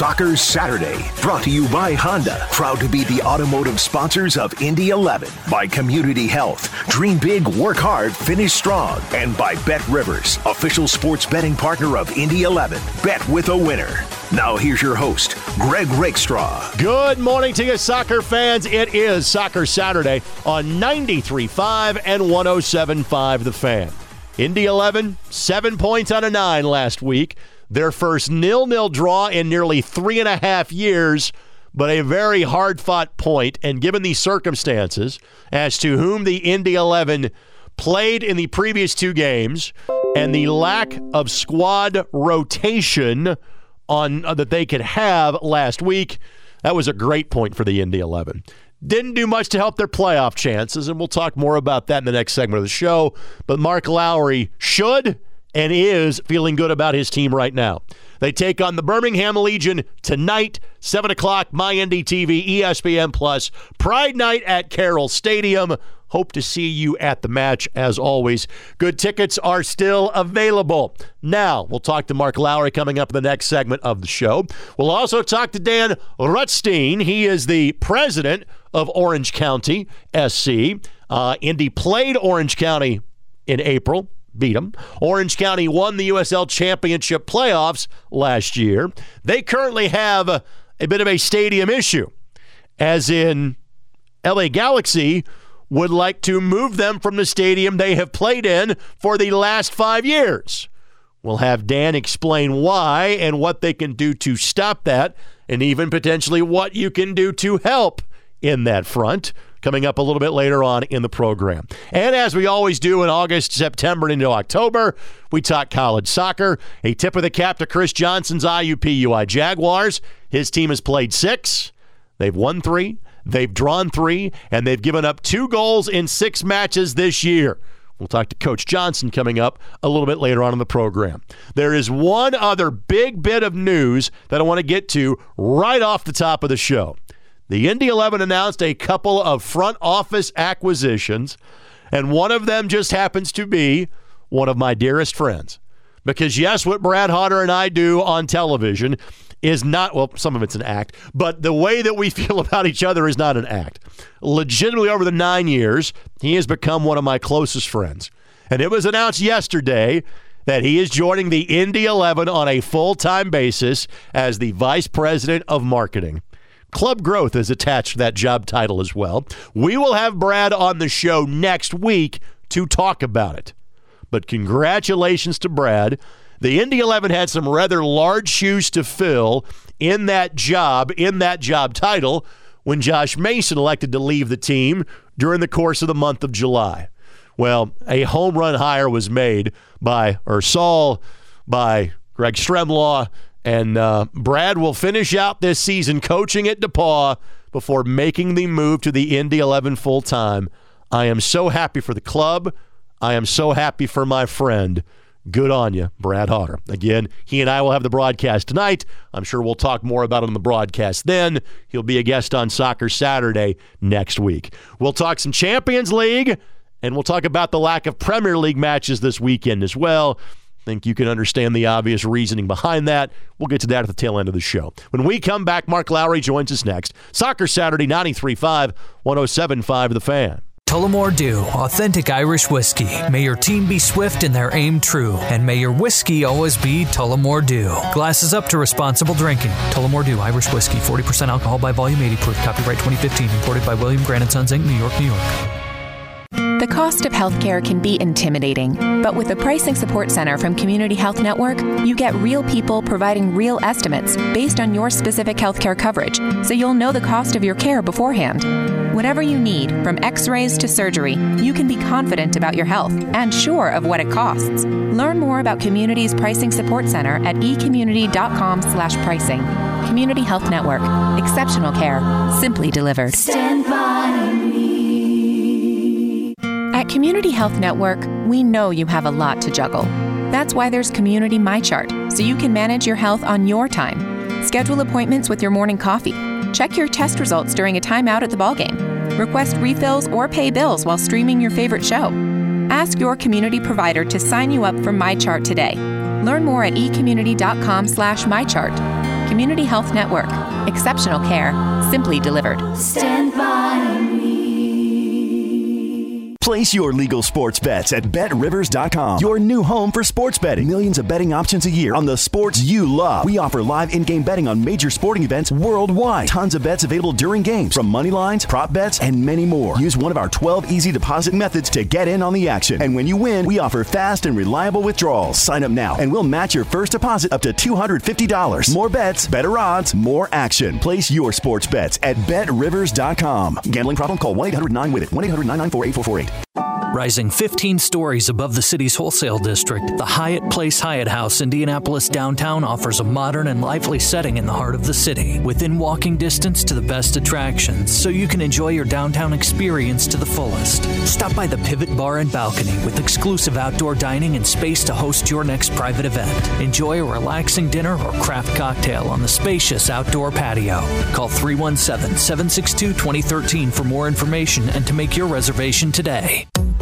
Soccer Saturday, brought to you by Honda, proud to be the automotive sponsors of Indy 11, by Community Health, dream big, work hard, finish strong, and by Bet Rivers, official sports betting partner of Indy 11. Bet with a winner. Now here's your host, Greg Rakestraw. Good morning to you, soccer fans. It is Soccer Saturday on 93.5 and 107.5 The Fan. Indy 11, seven points out of nine last week. Their first nil-nil draw in nearly three and a half years, but a very hard-fought point. And given the circumstances as to whom the Indy 11 played in the previous two games and the lack of squad rotation on uh, that they could have last week, that was a great point for the Indy 11. Didn't do much to help their playoff chances, and we'll talk more about that in the next segment of the show. But Mark Lowry should and is feeling good about his team right now. They take on the Birmingham Legion tonight, 7 o'clock, my MyNDTV, ESPN Plus, Pride Night at Carroll Stadium. Hope to see you at the match as always. Good tickets are still available. Now, we'll talk to Mark Lowry coming up in the next segment of the show. We'll also talk to Dan Rutstein. He is the president of Orange County SC. Uh, Indy played Orange County in April beat them. Orange County won the USL Championship playoffs last year. They currently have a, bit of a stadium issue, as in LA Galaxy would like to move them from the stadium they have played in for the last five years. We'll have Dan explain why and what they can do to stop that, and even potentially what you can do to help in that front coming up a little bit later on in the program. And as we always do in August, September, and into October, we talk college soccer. A tip of the cap to Chris Johnson's IUPUI Jaguars. His team has played six, they've won three, they've drawn three, and they've given up two goals in six matches this year. We'll talk to Coach Johnson coming up a little bit later on in the program. There is one other big bit of news that I want to get to right off the top of the show. The Indy 11 announced a couple of front office acquisitions, and one of them just happens to be one of my dearest friends. Because, yes, what Brad Hodder and I do on television is not, well, some of it's an act, but the way that we feel about each other is not an act. Legitimately, over the nine years, he has become one of my closest friends. And it was announced yesterday that he is joining the Indy 11 on a full time basis as the vice president of marketing. Club Growth is attached to that job title as well. We will have Brad on the show next week to talk about it. But congratulations to Brad. The Indy 11 had some rather large shoes to fill in that job, in that job title, when Josh Mason elected to leave the team during the course of the month of July. Well, a home run hire was made by Ursal, by Greg Stremlaw, and uh, Brad will finish out this season coaching at DePaul before making the move to the Indy 11 full time. I am so happy for the club. I am so happy for my friend. Good on you, Brad Hodder. Again, he and I will have the broadcast tonight. I'm sure we'll talk more about it on the broadcast then. He'll be a guest on Soccer Saturday next week. We'll talk some Champions League, and we'll talk about the lack of Premier League matches this weekend as well think you can understand the obvious reasoning behind that. We'll get to that at the tail end of the show. When we come back, Mark Lowry joins us next. Soccer Saturday, 93.5, 107.5 The Fan. Tullamore Dew, authentic Irish whiskey. May your team be swift and their aim true, and may your whiskey always be Tullamore Dew. Glasses up to responsible drinking. Tullamore Dew, Irish whiskey, 40% alcohol by volume, 80 proof. Copyright 2015, imported by William Grant & Sons Inc., New York, New York. The cost of healthcare can be intimidating, but with the Pricing Support Center from Community Health Network, you get real people providing real estimates based on your specific healthcare coverage, so you'll know the cost of your care beforehand. Whatever you need, from x-rays to surgery, you can be confident about your health and sure of what it costs. Learn more about Community's Pricing Support Center at ecommunity.com/slash pricing. Community Health Network. Exceptional care, simply delivered. Stand by me. At Community Health Network, we know you have a lot to juggle. That's why there's Community MyChart, so you can manage your health on your time. Schedule appointments with your morning coffee. Check your test results during a timeout at the ballgame. Request refills or pay bills while streaming your favorite show. Ask your community provider to sign you up for MyChart today. Learn more at ecommunity.com slash mychart. Community Health Network. Exceptional care, simply delivered. Stand by. Place your legal sports bets at betrivers.com. Your new home for sports betting. Millions of betting options a year on the sports you love. We offer live in game betting on major sporting events worldwide. Tons of bets available during games, from money lines, prop bets, and many more. Use one of our 12 easy deposit methods to get in on the action. And when you win, we offer fast and reliable withdrawals. Sign up now, and we'll match your first deposit up to $250. More bets, better odds, more action. Place your sports bets at betrivers.com. Gambling problem? Call 1 800 9 with it. 1 800 994 8448. Rising 15 stories above the city's wholesale district, the Hyatt Place Hyatt House, Indianapolis downtown offers a modern and lively setting in the heart of the city, within walking distance to the best attractions, so you can enjoy your downtown experience to the fullest. Stop by the Pivot Bar and Balcony with exclusive outdoor dining and space to host your next private event. Enjoy a relaxing dinner or craft cocktail on the spacious outdoor patio. Call 317 762 2013 for more information and to make your reservation today.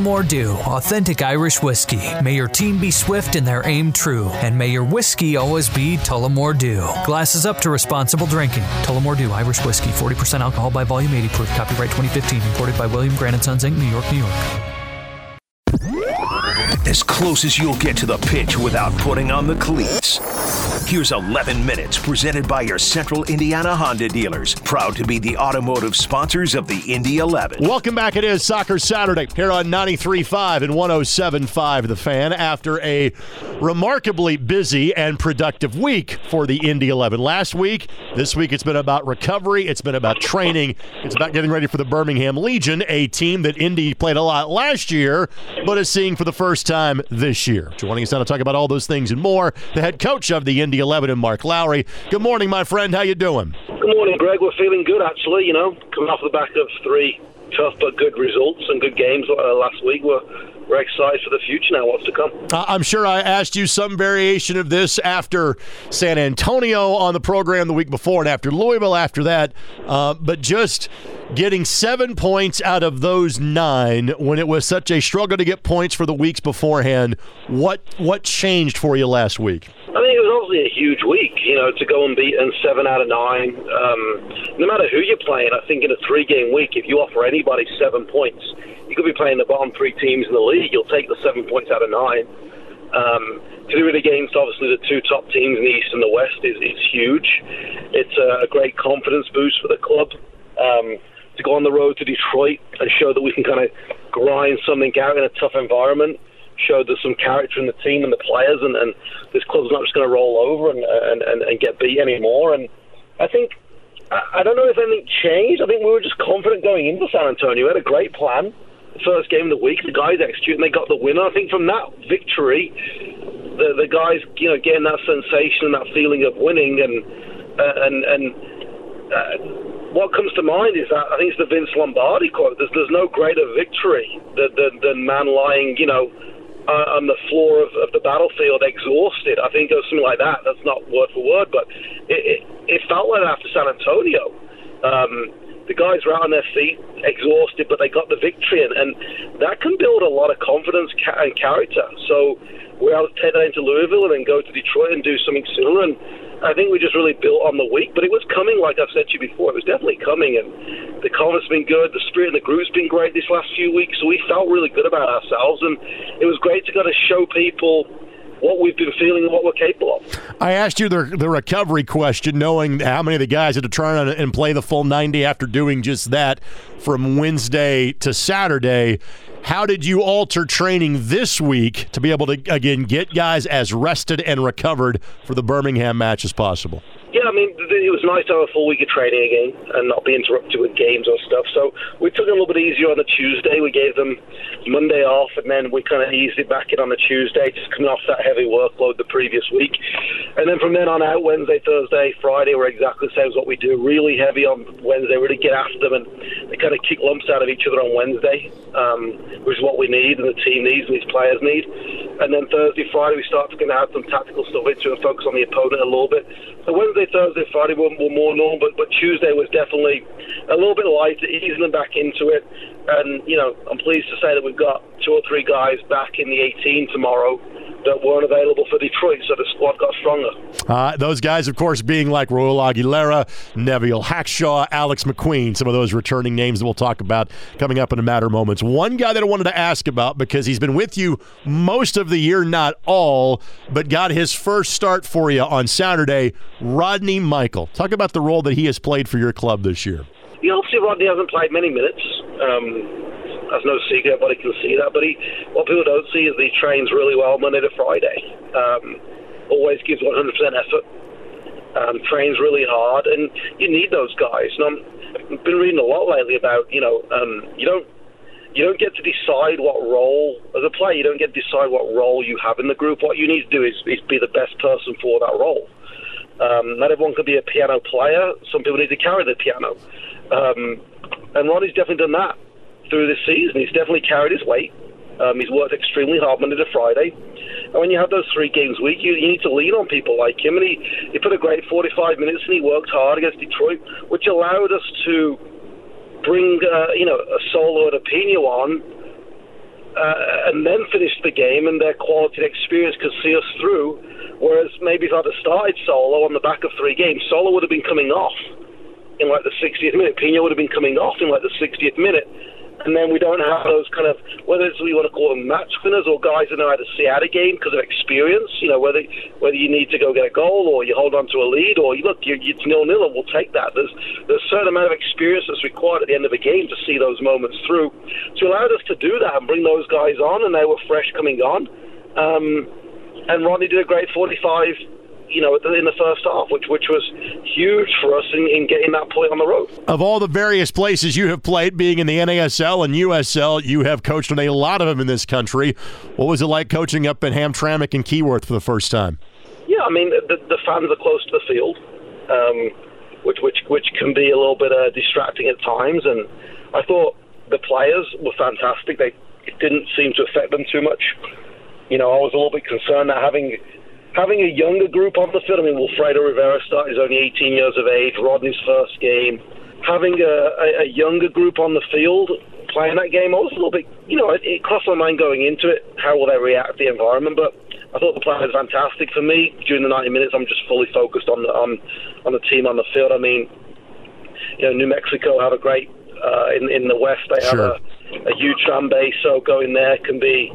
Tullamore Dew, authentic Irish whiskey. May your team be swift and their aim true, and may your whiskey always be Tullamore Dew. Glasses up to responsible drinking. Tullamore Dew, Irish whiskey, 40% alcohol by volume, 80 proof. Copyright 2015, imported by William Grant Sons Inc., New York, New York. As close as you'll get to the pitch without putting on the cleats. Here's 11 minutes presented by your Central Indiana Honda dealers, proud to be the automotive sponsors of the Indy 11. Welcome back. It is Soccer Saturday here on 93.5 and 107.5 The Fan after a remarkably busy and productive week for the Indy 11. Last week, this week it's been about recovery, it's been about training, it's about getting ready for the Birmingham Legion, a team that Indy played a lot last year, but is seeing for the first time this year. Joining us now to talk about all those things and more, the head coach of the Indy 11 and Mark Lowry. Good morning, my friend. How you doing? Good morning, Greg. We're feeling good, actually. You know, coming off the back of three tough but good results and good games uh, last week. We're we're excited for the future now. What's to come? I'm sure I asked you some variation of this after San Antonio on the program the week before, and after Louisville after that. Uh, but just getting seven points out of those nine when it was such a struggle to get points for the weeks beforehand. What what changed for you last week? I think it was obviously a huge week, you know, to go and beat in seven out of nine. Um, no matter who you're playing, I think in a three-game week, if you offer anybody seven points, you could be playing the bottom three teams in the league. You'll take the seven points out of nine. Um, to do it against obviously the two top teams in the East and the West is, is huge. It's a, a great confidence boost for the club. Um, to go on the road to Detroit and show that we can kind of grind something out in a tough environment showed there's some character in the team and the players, and, and this club's not just going to roll over and, and, and, and get beat anymore. And I think, I, don't know if anything changed. I think we were just confident going into San Antonio. We had a great plan. First game of the week, the guys executed and they got the winner. I think from that victory, the, the guys, you know, getting that sensation and that feeling of winning and, uh, and, and, uh, what comes to mind is that I think it's the Vince Lombardi quote. There's, there's no greater victory than, than, than man lying, you know, uh, on the floor of, of, the battlefield, exhausted. I think it was something like that. That's not word for word, but it, it, it felt like that after San Antonio. Um, the guys were out on their feet, exhausted, but they got the victory, and, and that can build a lot of confidence ca- and character. So we're able to take that into Louisville and then go to Detroit and do something similar. And I think we just really built on the week, but it was coming, like I've said to you before. It was definitely coming, and the has been good. The spirit in the group's been great this last few weeks, so we felt really good about ourselves, and it was great to kind of show people what we've been feeling and what we're capable of. I asked you the, the recovery question, knowing how many of the guys had to turn and play the full 90 after doing just that from Wednesday to Saturday. How did you alter training this week to be able to, again, get guys as rested and recovered for the Birmingham match as possible? Yeah, I mean, it was nice to have a full week of training again and not be interrupted with games or stuff. So we took it a little bit easier on the Tuesday. We gave them Monday off, and then we kind of eased it back in on the Tuesday, just coming off that heavy workload the previous week. And then from then on out, Wednesday, Thursday, Friday, we're exactly the same as what we do. Really heavy on Wednesday, really get after them, and they kind of kick lumps out of each other on Wednesday, um, which is what we need, and the team needs, and these players need. And then Thursday, Friday, we start to kind of add some tactical stuff into and focus on the opponent a little bit. So Wednesday, Thursday, Friday were, were more normal, but, but Tuesday was definitely a little bit lighter, easing them back into it. And, you know, I'm pleased to say that we've got two or three guys back in the 18 tomorrow that weren't available for Detroit, so the squad got stronger. Uh, those guys, of course, being like Royal Aguilera, Neveal Hackshaw, Alex McQueen, some of those returning names that we'll talk about coming up in a matter of moments. One guy that I wanted to ask about because he's been with you most of the year, not all, but got his first start for you on Saturday, Rodney Michael. Talk about the role that he has played for your club this year. Yeah, obviously Rodney hasn't played many minutes. Um, that's no secret. Everybody can see that. But he, what people don't see is he trains really well Monday to Friday. Um, always gives 100% effort. Um, trains really hard, and you need those guys. And I've been reading a lot lately about you know um, you don't you don't get to decide what role as a player. You don't get to decide what role you have in the group. What you need to do is, is be the best person for that role. Um, not everyone can be a piano player. Some people need to carry the piano, um, and Ronnie's definitely done that through this season. He's definitely carried his weight. Um, he's worked extremely hard Monday to Friday. And when you have those three games a week, you, you need to lean on people like him. And he, he put a great 45 minutes and he worked hard against Detroit, which allowed us to bring, uh, you know, a Solo and a Pino on uh, and then finish the game, and their quality and experience could see us through. Whereas maybe if I'd have started Solo on the back of three games, Solo would have been coming off in like the 60th minute. Pino would have been coming off in like the 60th minute and then we don't have those kind of whether it's we want to call them match winners or guys that know how to see out a game because of experience. You know whether whether you need to go get a goal or you hold on to a lead or you look you, it's nil nil and we'll take that. There's there's a certain amount of experience that's required at the end of a game to see those moments through. So allowed us to do that and bring those guys on, and they were fresh coming on. Um, and Rodney did a great 45 you know, in the first half, which which was huge for us in, in getting that point on the road. Of all the various places you have played, being in the NASL and USL, you have coached in a lot of them in this country. What was it like coaching up in Hamtramck and Keyworth for the first time? Yeah, I mean, the, the fans are close to the field, um, which which which can be a little bit uh, distracting at times. And I thought the players were fantastic. They it didn't seem to affect them too much. You know, I was a little bit concerned that having having a younger group on the field. I mean, Wilfredo Rivera started, he's only 18 years of age, Rodney's first game. Having a, a, a younger group on the field playing that game, I was a little bit, you know, it, it crossed my mind going into it. How will they react to the environment? But I thought the play was fantastic for me. During the 90 minutes, I'm just fully focused on the, on, on the team on the field. I mean, you know, New Mexico have a great, uh, in, in the West, they have a a huge fan base, so going there can be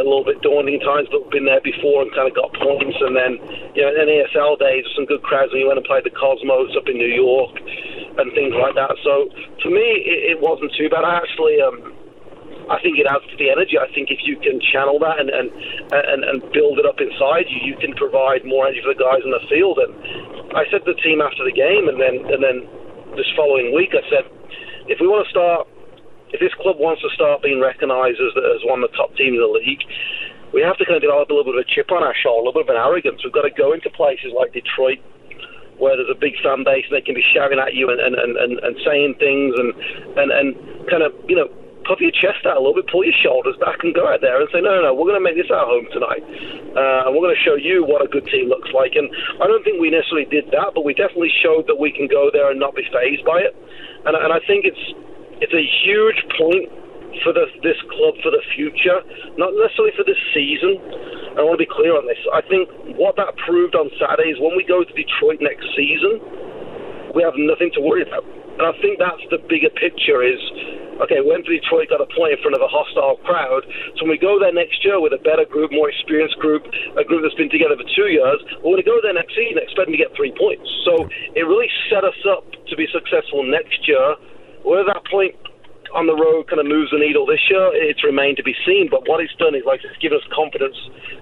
a little bit daunting times. But been there before and kind of got points, and then you know, in NASL days, some good crowds when you went and played the Cosmos up in New York and things like that. So for me, it, it wasn't too bad. I actually. Um, I think it adds to the energy. I think if you can channel that and and, and, and build it up inside you, you can provide more energy for the guys in the field. And I said to the team after the game, and then and then this following week, I said, if we want to start if this club wants to start being recognised as, as one of the top teams in the league, we have to kind of develop a little bit of a chip on our shoulder, a little bit of an arrogance. We've got to go into places like Detroit where there's a big fan base and they can be shouting at you and, and, and, and, saying things and, and, and kind of, you know, puff your chest out a little bit, pull your shoulders back, and go out there and say, no, no, no, we're going to make this our home tonight, uh, and we're going to show you what a good team looks like. And I don't think we necessarily did that, but we definitely showed that we can go there and not be phased by it. And, and I think it's it's a huge point for the, this club for the future, not necessarily for this season. I want to be clear on this. I think what that proved on Saturday is when we go to Detroit next season, we have nothing to worry about. And I think that's the bigger picture is, okay, when Detroit got a point in front of a hostile crowd, so when we go there next year with a better group, more experienced group, a group that's been together for two years, we're going to go there next season expecting to get three points. So it really set us up to be successful next year where that point, on the road kind of moves the needle this year, it's remained to be seen. But what it's done is like it's given us confidence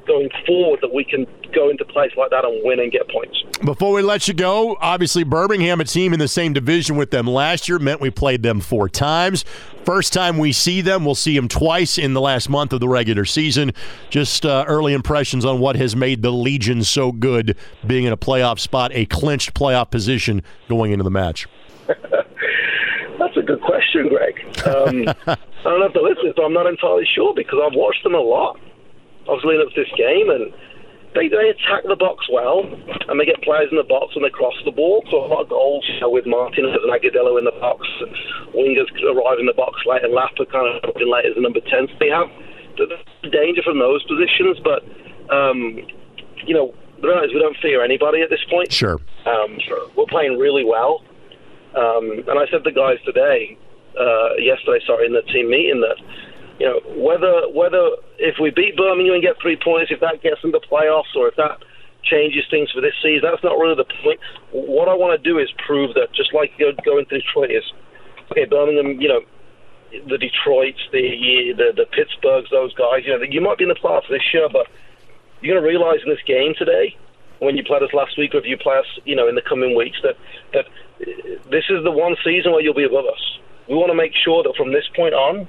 going forward that we can go into place like that and win and get points. Before we let you go, obviously Birmingham, a team in the same division with them last year, meant we played them four times. First time we see them, we'll see them twice in the last month of the regular season. Just uh, early impressions on what has made the Legion so good, being in a playoff spot, a clinched playoff position going into the match. Good question, Greg. Um, I don't have to listen, so I'm not entirely sure because I've watched them a lot. I was leading up to this game, and they, they attack the box well, and they get players in the box and they cross the ball. So a lot of goals you know, with Martinez and Agudelo in the box, and wingers arrive in the box late, and Lapa kind of in late as a number 10. So they have the danger from those positions, but, um, you know, the reality is we don't fear anybody at this point. Sure. Um, we're playing really well. Um, and I said to the guys today, uh, yesterday, sorry, in the team meeting that, you know, whether whether if we beat Birmingham and get three points, if that gets into playoffs, or if that changes things for this season, that's not really the point. What I want to do is prove that, just like going to Detroit is, okay, Birmingham, you know, the Detroits, the the, the Pittsburghs, those guys, you know, you might be in the playoffs this year, but you're going to realize in this game today, when you played us last week, or if you play us, you know, in the coming weeks, that that this is the one season where you'll be above us. We want to make sure that from this point on,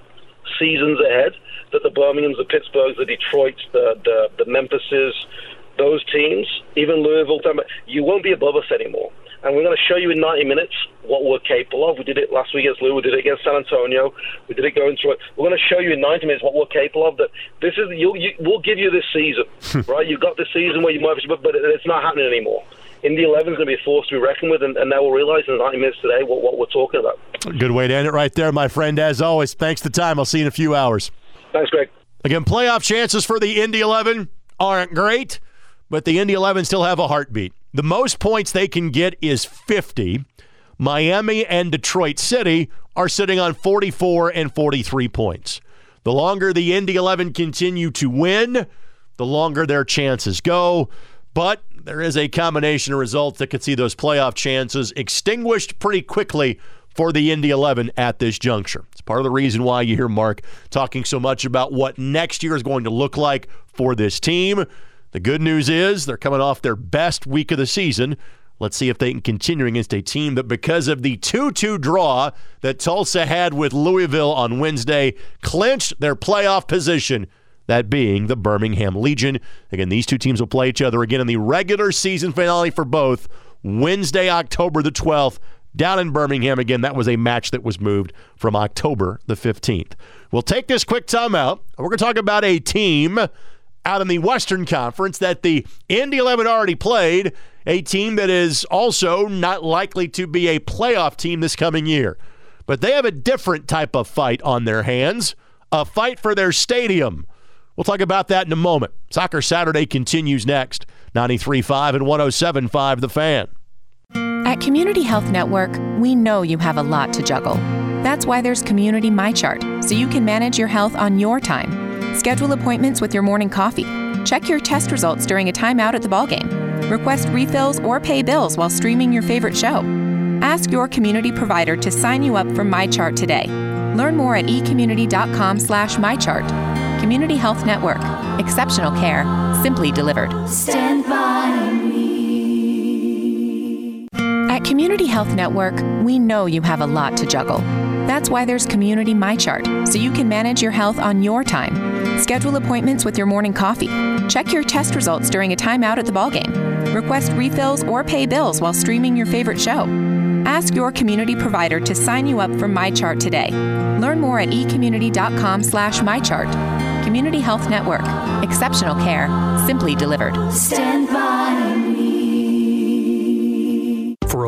seasons ahead, that the Birminghams, the Pittsburghs, the Detroits, the the, the Memphises, those teams, even Louisville, you won't be above us anymore. And we're going to show you in 90 minutes what we're capable of. We did it last week against Louisville. We did it against San Antonio. We did it going through it. We're going to show you in 90 minutes what we're capable of. That this is you, we'll give you this season, right? You've got this season where you might, but, but it's not happening anymore. Indy 11 is going to be a force to be reckoned with, and, and now we'll realize in 90 minutes today what, what we're talking about. Good way to end it right there, my friend. As always, thanks for the time. I'll see you in a few hours. Thanks, Greg. Again, playoff chances for the Indy 11 aren't great, but the Indy 11 still have a heartbeat. The most points they can get is 50. Miami and Detroit City are sitting on 44 and 43 points. The longer the Indy 11 continue to win, the longer their chances go. But there is a combination of results that could see those playoff chances extinguished pretty quickly for the Indy 11 at this juncture. It's part of the reason why you hear Mark talking so much about what next year is going to look like for this team. The good news is they're coming off their best week of the season. Let's see if they can continue against a team that, because of the 2 2 draw that Tulsa had with Louisville on Wednesday, clinched their playoff position that being the Birmingham Legion. Again, these two teams will play each other again in the regular season finale for both Wednesday, October the 12th, down in Birmingham. Again, that was a match that was moved from October the 15th. We'll take this quick timeout. We're going to talk about a team out in the Western Conference that the Indy 11 already played, a team that is also not likely to be a playoff team this coming year. But they have a different type of fight on their hands, a fight for their stadium. We'll talk about that in a moment. Soccer Saturday continues next. 93.5 and 107.5 The Fan. At Community Health Network, we know you have a lot to juggle. That's why there's Community MyChart, so you can manage your health on your time. Schedule appointments with your morning coffee. Check your test results during a timeout at the ballgame. Request refills or pay bills while streaming your favorite show. Ask your community provider to sign you up for MyChart today. Learn more at ecommunity.com slash MyChart. Community Health Network. Exceptional care, simply delivered. Stand by me. At Community Health Network, we know you have a lot to juggle. That's why there's Community MyChart, so you can manage your health on your time. Schedule appointments with your morning coffee. Check your test results during a timeout at the ballgame. Request refills or pay bills while streaming your favorite show. Ask your community provider to sign you up for MyChart today. Learn more at ecommunity.com slash MyChart. Community Health Network. Exceptional care, simply delivered. Stand by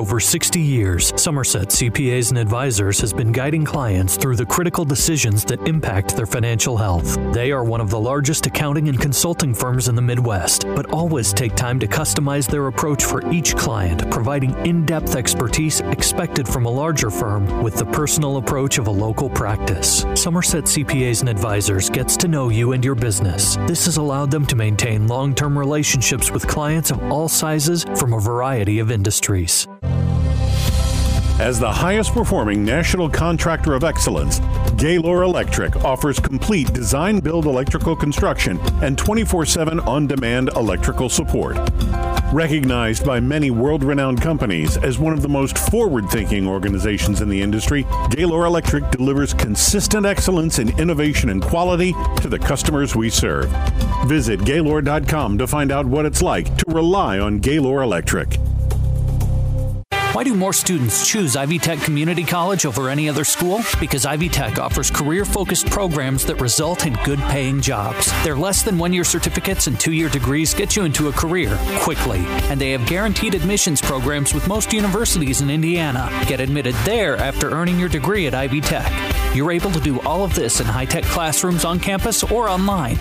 over 60 years, Somerset CPAs and Advisors has been guiding clients through the critical decisions that impact their financial health. They are one of the largest accounting and consulting firms in the Midwest, but always take time to customize their approach for each client, providing in depth expertise expected from a larger firm with the personal approach of a local practice. Somerset CPAs and Advisors gets to know you and your business. This has allowed them to maintain long term relationships with clients of all sizes from a variety of industries. As the highest performing national contractor of excellence, Gaylor Electric offers complete design build electrical construction and 24 7 on demand electrical support. Recognized by many world renowned companies as one of the most forward thinking organizations in the industry, Gaylor Electric delivers consistent excellence in innovation and quality to the customers we serve. Visit Gaylor.com to find out what it's like to rely on Gaylor Electric. Why do more students choose Ivy Tech Community College over any other school? Because Ivy Tech offers career focused programs that result in good paying jobs. Their less than one year certificates and two year degrees get you into a career quickly. And they have guaranteed admissions programs with most universities in Indiana. Get admitted there after earning your degree at Ivy Tech. You're able to do all of this in high tech classrooms on campus or online.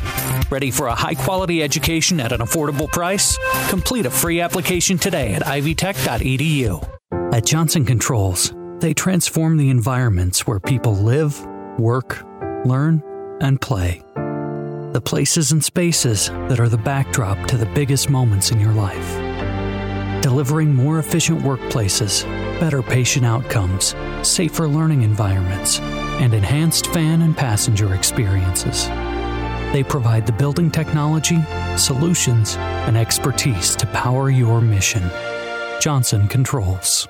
Ready for a high quality education at an affordable price? Complete a free application today at ivytech.edu. At Johnson Controls, they transform the environments where people live, work, learn, and play. The places and spaces that are the backdrop to the biggest moments in your life. Delivering more efficient workplaces, better patient outcomes, safer learning environments, and enhanced fan and passenger experiences. They provide the building technology, solutions, and expertise to power your mission. Johnson Controls.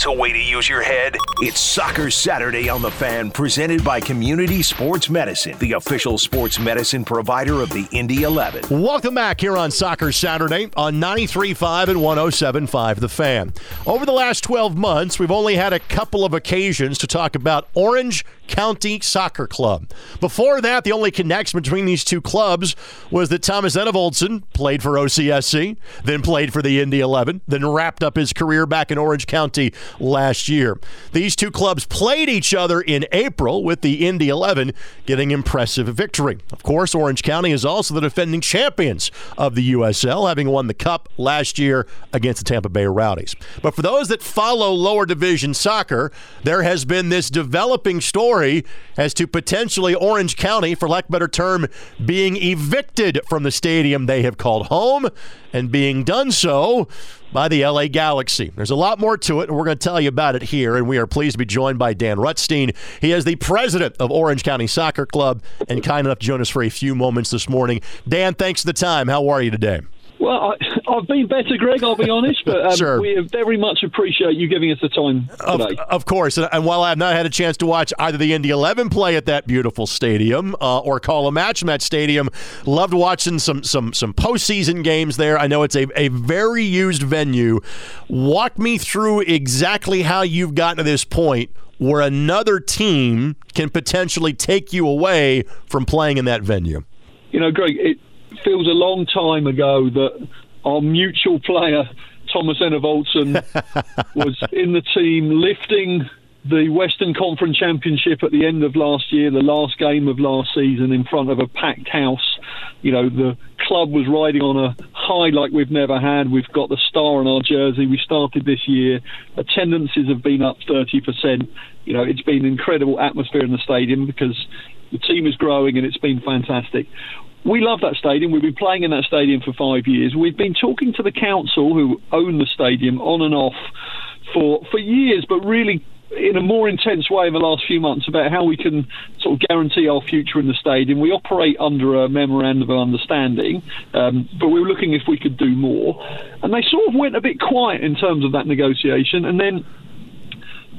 That's a way to use your head. It's Soccer Saturday on the Fan, presented by Community Sports Medicine, the official sports medicine provider of the Indy 11. Welcome back here on Soccer Saturday on 93.5 and 107.5 The Fan. Over the last 12 months, we've only had a couple of occasions to talk about Orange County Soccer Club. Before that, the only connection between these two clubs was that Thomas Enevoldsen played for OCSC, then played for the Indy 11, then wrapped up his career back in Orange County last year. These two clubs played each other in April with the Indy 11 getting impressive victory. Of course, Orange County is also the defending champions of the USL, having won the Cup last year against the Tampa Bay Rowdies. But for those that follow lower division soccer, there has been this developing story as to potentially Orange County, for lack of a better term, being evicted from the stadium they have called home and being done so by the LA Galaxy. There's a lot more to it, and we're going to tell you about it here. And we are pleased to be joined by Dan Rutstein. He is the president of Orange County Soccer Club and kind enough to join us for a few moments this morning. Dan, thanks for the time. How are you today? Well, I, have been better, Greg. I'll be honest, but um, sure. we very much appreciate you giving us the time today. Of, of course, and, and, while I've not had a chance to watch either the Indy Eleven play at that beautiful stadium uh, or call a match in that stadium, loved watching some some some postseason games there. I know it's a, a very used venue. Walk me through exactly how you've gotten to this point where another team can potentially take you away from playing in that venue. You know, Greg. It, feels a long time ago that our mutual player Thomas Enevoldsen was in the team lifting the Western Conference Championship at the end of last year, the last game of last season, in front of a packed house. You know, the club was riding on a high like we've never had. We've got the star on our jersey. We started this year. Attendances have been up 30%. You know, it's been an incredible atmosphere in the stadium because the team is growing and it's been fantastic we love that stadium. We've been playing in that stadium for five years. We've been talking to the council who own the stadium on and off for for years, but really in a more intense way in the last few months about how we can sort of guarantee our future in the stadium. We operate under a memorandum of understanding, um, but we were looking if we could do more. And they sort of went a bit quiet in terms of that negotiation. And then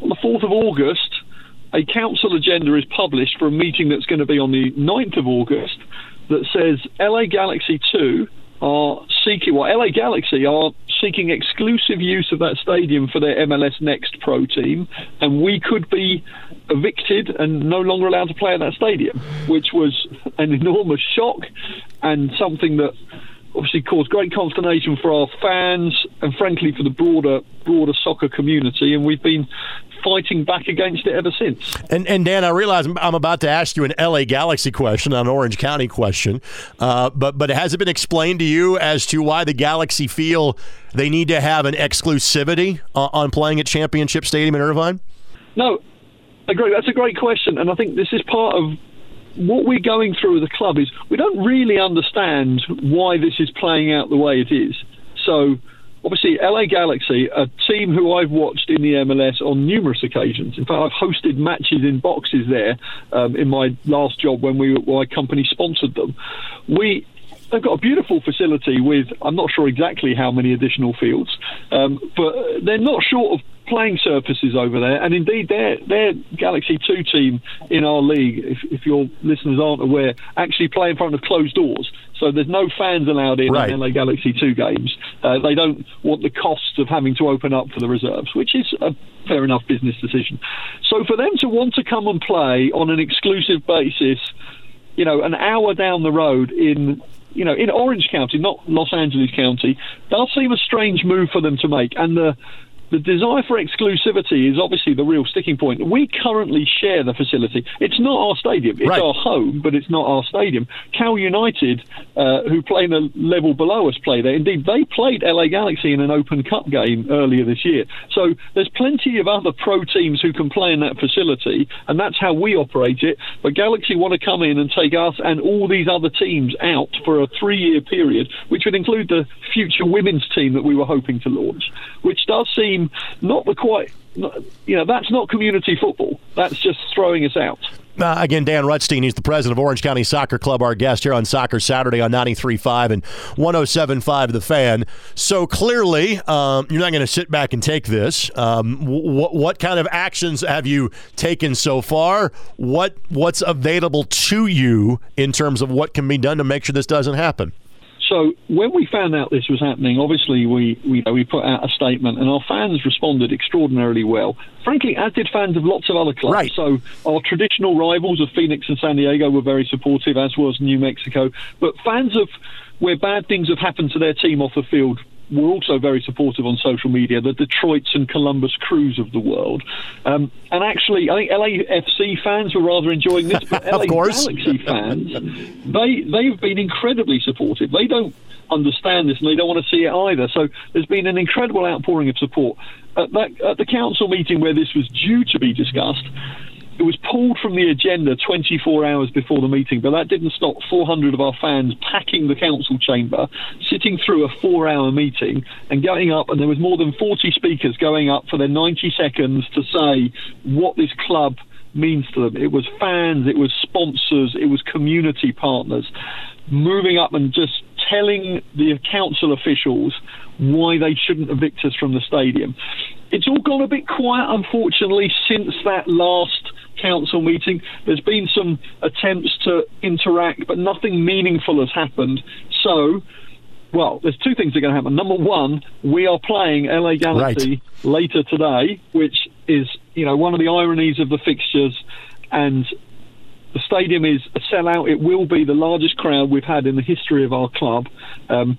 on the 4th of August, a council agenda is published for a meeting that's going to be on the 9th of August that says LA Galaxy 2 are seeking, well, LA Galaxy are seeking exclusive use of that stadium for their MLS Next Pro team, and we could be evicted and no longer allowed to play at that stadium, which was an enormous shock and something that obviously caused great consternation for our fans and frankly for the broader broader soccer community. And we've been fighting back against it ever since. And, and Dan, I realize I'm about to ask you an LA Galaxy question, an Orange County question, uh, but but has it been explained to you as to why the Galaxy feel they need to have an exclusivity uh, on playing at Championship Stadium in Irvine? No, I agree. That's a great question, and I think this is part of what we're going through with the club is we don't really understand why this is playing out the way it is. So obviously LA Galaxy, a team who I've watched in the MLS on numerous occasions. In fact, I've hosted matches in boxes there um, in my last job when we my company sponsored them. We they've got a beautiful facility with I'm not sure exactly how many additional fields, um, but they're not short of playing surfaces over there. And indeed, their their Galaxy Two team in our league, if, if your listeners aren't aware, actually play in front of closed doors. So there's no fans allowed in right. LA Galaxy 2 games. Uh, they don't want the costs of having to open up for the reserves, which is a fair enough business decision. So for them to want to come and play on an exclusive basis, you know, an hour down the road in you know, in Orange County, not Los Angeles County, does seem a strange move for them to make. And the the desire for exclusivity is obviously the real sticking point. We currently share the facility. It's not our stadium. It's right. our home, but it's not our stadium. Cal United, uh, who play in the level below us, play there. Indeed, they played LA Galaxy in an Open Cup game earlier this year. So there's plenty of other pro teams who can play in that facility, and that's how we operate it. But Galaxy want to come in and take us and all these other teams out for a three-year period, which would include the future women's team that we were hoping to launch, which does seem not the quite, you know, that's not community football. That's just throwing us out. Uh, again, Dan Rutstein, he's the president of Orange County Soccer Club, our guest here on Soccer Saturday on 93.5 and 107.5 The Fan. So clearly, um, you're not going to sit back and take this. Um, what, what kind of actions have you taken so far? What What's available to you in terms of what can be done to make sure this doesn't happen? So when we found out this was happening, obviously we we, we put out a statement, and our fans responded extraordinarily well. Frankly, as did fans of lots of other clubs. Right. So our traditional rivals of Phoenix and San Diego were very supportive, as was New Mexico. But fans of where bad things have happened to their team off the field were also very supportive on social media, the Detroits and Columbus Crews of the world. Um, and actually, I think LAFC fans were rather enjoying this, but LA Galaxy fans, they, they've been incredibly supportive. They don't understand this and they don't want to see it either. So there's been an incredible outpouring of support. At, that, at the council meeting where this was due to be discussed, it was pulled from the agenda 24 hours before the meeting, but that didn't stop 400 of our fans packing the council chamber, sitting through a four hour meeting, and going up. And there was more than 40 speakers going up for their 90 seconds to say what this club means to them. It was fans, it was sponsors, it was community partners moving up and just telling the council officials why they shouldn't evict us from the stadium. It's all gone a bit quiet, unfortunately, since that last council meeting. There's been some attempts to interact, but nothing meaningful has happened. So, well, there's two things that are going to happen. Number one, we are playing LA Galaxy right. later today, which is, you know, one of the ironies of the fixtures. And the stadium is a sellout. It will be the largest crowd we've had in the history of our club. Um,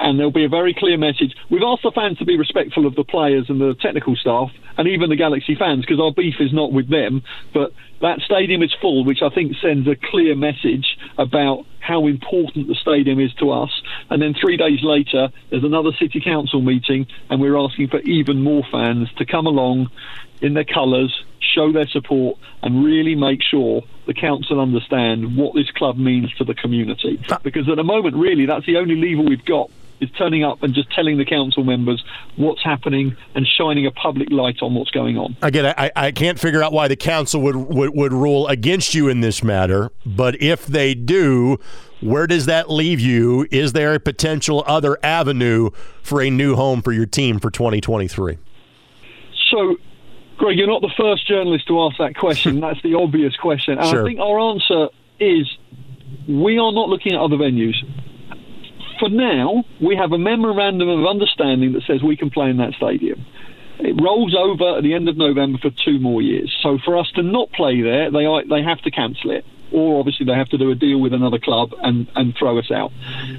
and there'll be a very clear message. We've asked the fans to be respectful of the players and the technical staff, and even the Galaxy fans, because our beef is not with them. But that stadium is full, which I think sends a clear message about how important the stadium is to us. And then three days later, there's another city council meeting, and we're asking for even more fans to come along in their colours, show their support, and really make sure the council understand what this club means to the community. Because at the moment, really, that's the only lever we've got is turning up and just telling the council members what's happening and shining a public light on what's going on. Again, I, I can't figure out why the council would, would, would rule against you in this matter, but if they do, where does that leave you? Is there a potential other avenue for a new home for your team for 2023? So, Greg, you're not the first journalist to ask that question. That's the obvious question. And sure. I think our answer is we are not looking at other venues for now, we have a memorandum of understanding that says we can play in that stadium. It rolls over at the end of November for two more years. So for us to not play there, they are, they have to cancel it, or obviously they have to do a deal with another club and and throw us out.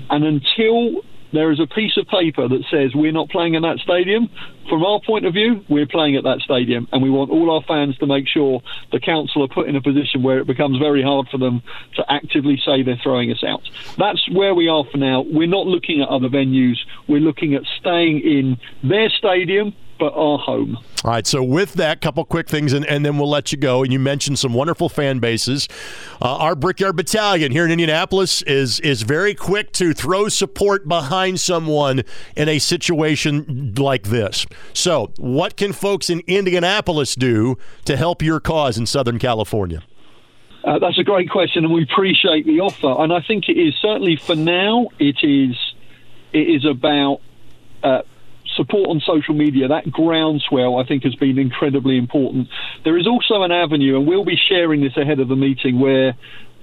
And until there is a piece of paper that says we're not playing in that stadium. From our point of view, we're playing at that stadium, and we want all our fans to make sure the council are put in a position where it becomes very hard for them to actively say they're throwing us out. That's where we are for now. We're not looking at other venues. We're looking at staying in their stadium but our home. All right, so with that, couple quick things, and, and then we'll let you go. And you mentioned some wonderful fan bases. Uh, our Brickyard Battalion here in Indianapolis is is very quick to throw support behind someone in a situation like this. So, what can folks in Indianapolis do to help your cause in Southern California? Uh, that's a great question, and we appreciate the offer. And I think it is certainly for now. It is it is about uh, support on social media, that groundswell, I think, has been incredibly important. There is also an avenue, and we'll be sharing this ahead of the meeting, where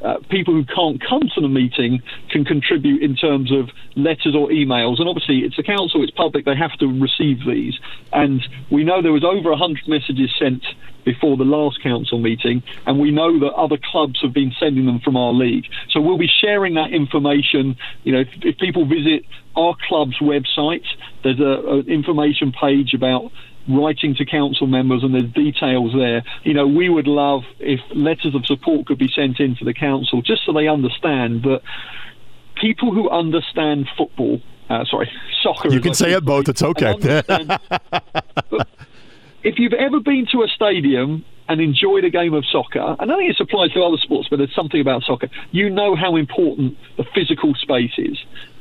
uh, people who can't come to the meeting can contribute in terms of letters or emails. And obviously, it's a council, it's public, they have to receive these. And we know there was over 100 messages sent before the last council meeting, and we know that other clubs have been sending them from our league. So we'll be sharing that information. You know, if, if people visit our club's website, there's an information page about writing to council members and there's details there. You know, we would love if letters of support could be sent in to the council just so they understand that people who understand football, uh, sorry, soccer. You can say it both. It's okay. if you've ever been to a stadium and enjoyed a game of soccer, and I think it applies to other sports, but there's something about soccer, you know how important the physical space is.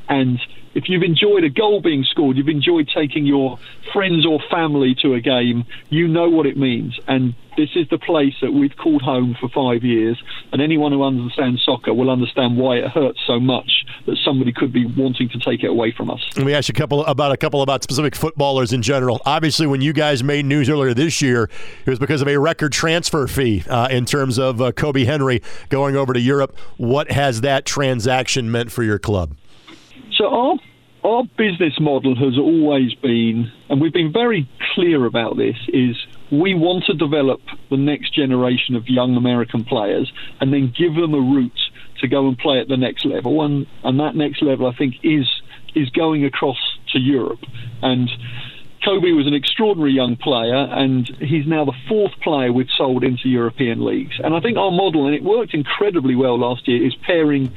And if you've enjoyed a goal being scored, you've enjoyed taking your friends or family to a game, you know what it means. And this is the place that we've called home for five years. And anyone who understands soccer will understand why it hurts so much that somebody could be wanting to take it away from us. Let me ask you a couple about a couple about specific footballers in general. Obviously, when you guys made news earlier this year, it was because of a record transfer fee uh, in terms of uh, Kobi Henry going over to Europe. What has that transaction meant for your club? So our our business model has always been, and we've been very clear about this, is we want to develop the next generation of young American players and then give them a route to go and play at the next level. And, and that next level, I think, is is going across to Europe. And Kobi was an extraordinary young player, and he's now the fourth player we've sold into European leagues. And I think our model, and it worked incredibly well last year, is pairing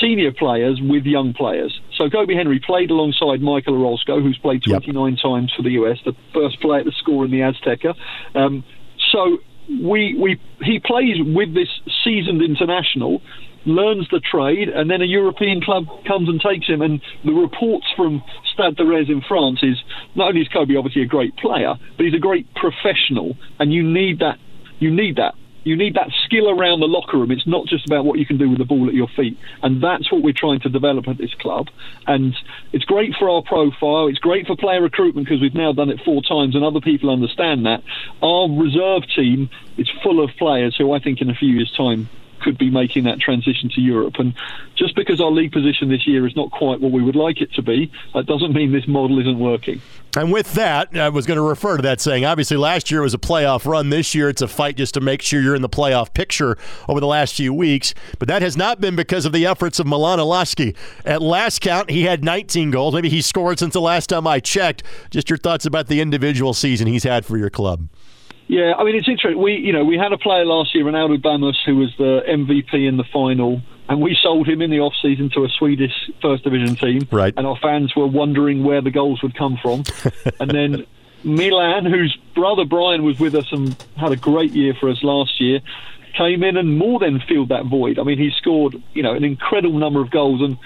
senior players with young players. So Kobi Henry played alongside Michael Orozco, who's played 29 yep. times for the US, the first player to score in the Azteca. Um, so we we he plays with this seasoned international, learns the trade, and then a European club comes and takes him. And the reports from Stade de Reims in France is not only is Kobi obviously a great player, but he's a great professional, and you need that. You need that you need that skill around the locker room. It's not just about what you can do with the ball at your feet. And that's what we're trying to develop at this club. And it's great for our profile. It's great for player recruitment because we've now done it four times and other people understand that. Our reserve team is full of players who I think in a few years' time could be making that transition to Europe. And just because our league position this year is not quite what we would like it to be, that doesn't mean this model isn't working. And with that, I was going to refer to that saying, obviously, last year was a playoff run. This year, it's a fight just to make sure you're in the playoff picture over the last few weeks. But that has not been because of the efforts of Milan Iloski. At last count, he had 19 goals. Maybe he scored since the last time I checked. Just your thoughts about the individual season he's had for your club. Yeah, I mean it's interesting. We you know we had a player last year, Ronaldo Damus, who was the MVP in the final, and we sold him in the off season to a Swedish first division team. Right. And our fans were wondering where the goals would come from, and then. Milan, whose brother Brian was with us and had a great year for us last year, came in and more than filled that void. I mean, he scored, you know, an incredible number of goals, and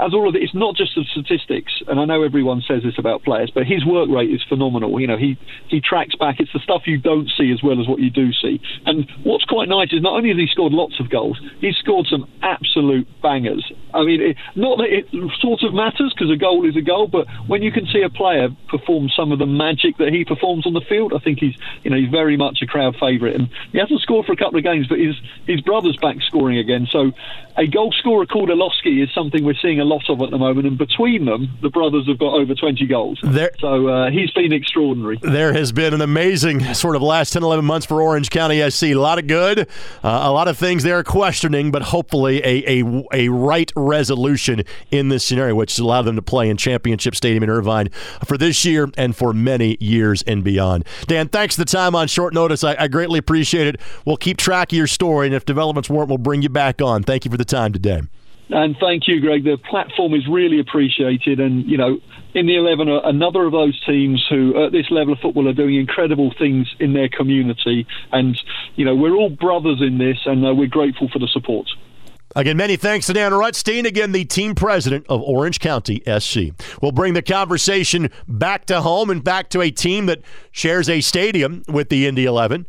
as all of it, it's not just the statistics, and I know everyone says this about players, but his work rate is phenomenal. You know, he he tracks back. It's the stuff you don't see as well as what you do see. And what's quite nice is not only has he scored lots of goals, he's scored some absolute bangers. I mean, it, not that it sort of matters because a goal is a goal, but when you can see a player perform some of the magic that he performs on the field, I think he's you know he's very much a crowd favourite. And he hasn't scored for a couple of games, but his his brother's back scoring again. So a goal scorer called Iloski is something we're seeing a lot of at the moment, and between them, the brothers have got over 20 goals. There, so uh, he's been extraordinary. There has been an amazing sort of last 10, 11 months for Orange County SC. A lot of good, uh, a lot of things they're questioning, but hopefully a, a, a right resolution in this scenario, which has allowed them to play in Championship Stadium in Irvine for this year and for many years and beyond. Dan, thanks for the time on short notice. I, I greatly appreciate it. We'll keep track of your story, and if developments warrant, we'll bring you back on. Thank you for the time today. And thank you, Greg. The platform is really appreciated. And, you know, in the 11, another of those teams who, at this level of football, are doing incredible things in their community. And, you know, we're all brothers in this, and uh, we're grateful for the support. Again, many thanks to Dan Rutstein, again, the team president of Orange County SC. We'll bring the conversation back to home and back to a team that shares a stadium with the Indy 11.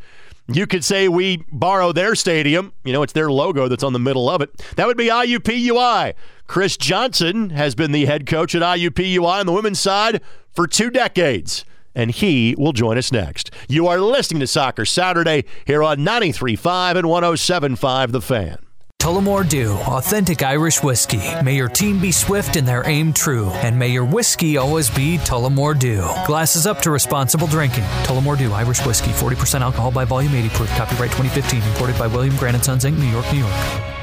You could say we borrow their stadium. You know, it's their logo that's on the middle of it. That would be IUPUI. Chris Johnson has been the head coach at IUPUI on the women's side for two decades, and he will join us next. You are listening to Soccer Saturday here on 93.5 and 107.5 The Fan. Tullamore Dew, authentic Irish whiskey. May your team be swift and their aim true, and may your whiskey always be Tullamore Dew. Glasses up to responsible drinking. Tullamore Dew, Irish whiskey, 40% alcohol by volume, 80 proof. Copyright 2015, imported by William Grant & Sons Inc., New York, New York.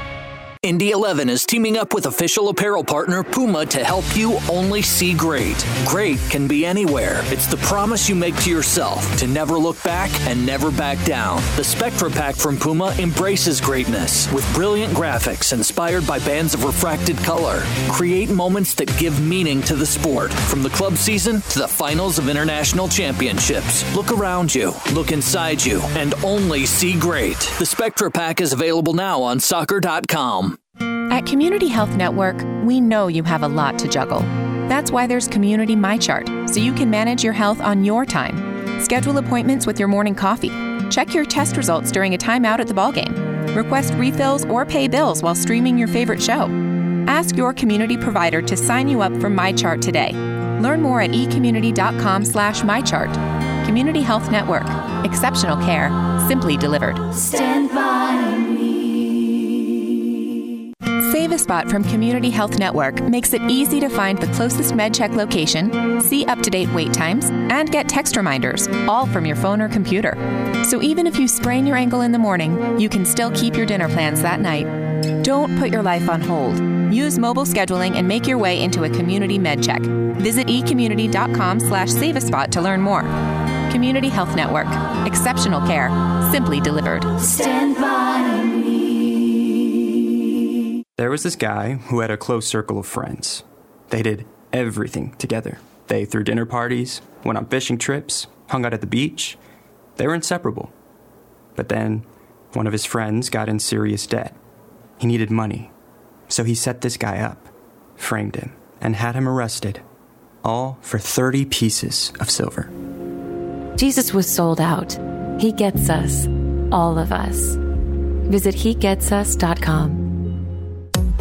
Indy 11 is teaming up with official apparel partner Puma to help you only see great. Great can be anywhere. It's the promise you make to yourself to never look back and never back down. The Spectra Pack from Puma embraces greatness with brilliant graphics inspired by bands of refracted color. Create moments that give meaning to the sport, from the club season to the finals of international championships. Look around you, look inside you, and only see great. The Spectra Pack is available now on soccer.com. At Community Health Network, we know you have a lot to juggle. That's why there's Community MyChart, so you can manage your health on your time. Schedule appointments with your morning coffee. Check your test results during a timeout at the ballgame. Request refills or pay bills while streaming your favorite show. Ask your community provider to sign you up for MyChart today. Learn more at ecommunity.com slash MyChart. Community Health Network. Exceptional care. Simply delivered. Stand by Spot from Community Health Network makes it easy to find the closest MedCheck location, see up to date wait times, and get text reminders, all from your phone or computer. So even if you sprain your ankle in the morning, you can still keep your dinner plans that night. Don't put your life on hold. Use mobile scheduling and make your way into a community MedCheck. Visit ecommunity.com slash save a spot to learn more. Community Health Network. Exceptional care. Simply delivered. Stand by. There was this guy who had a close circle of friends. They did everything together. They threw dinner parties, went on fishing trips, hung out at the beach. They were inseparable. But then, one of his friends got in serious debt. He needed money. So he set this guy up, framed him, and had him arrested. All for 30 pieces of silver. Jesus was sold out. He gets us, all of us. Visit HeGetsUs.com.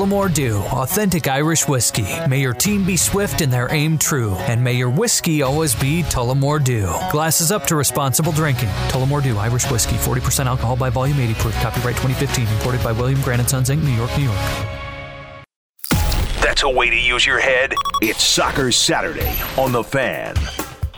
Tullamore Dew, authentic Irish whiskey. May your team be swift and their aim true, and may your whiskey always be Tullamore Dew. Glasses up to responsible drinking. Tullamore Dew, Irish whiskey, 40% alcohol by volume, 80 proof. Copyright 2015, imported by William Grant & Sons Inc., New York, New York. That's a way to use your head. It's Soccer Saturday on The Fan.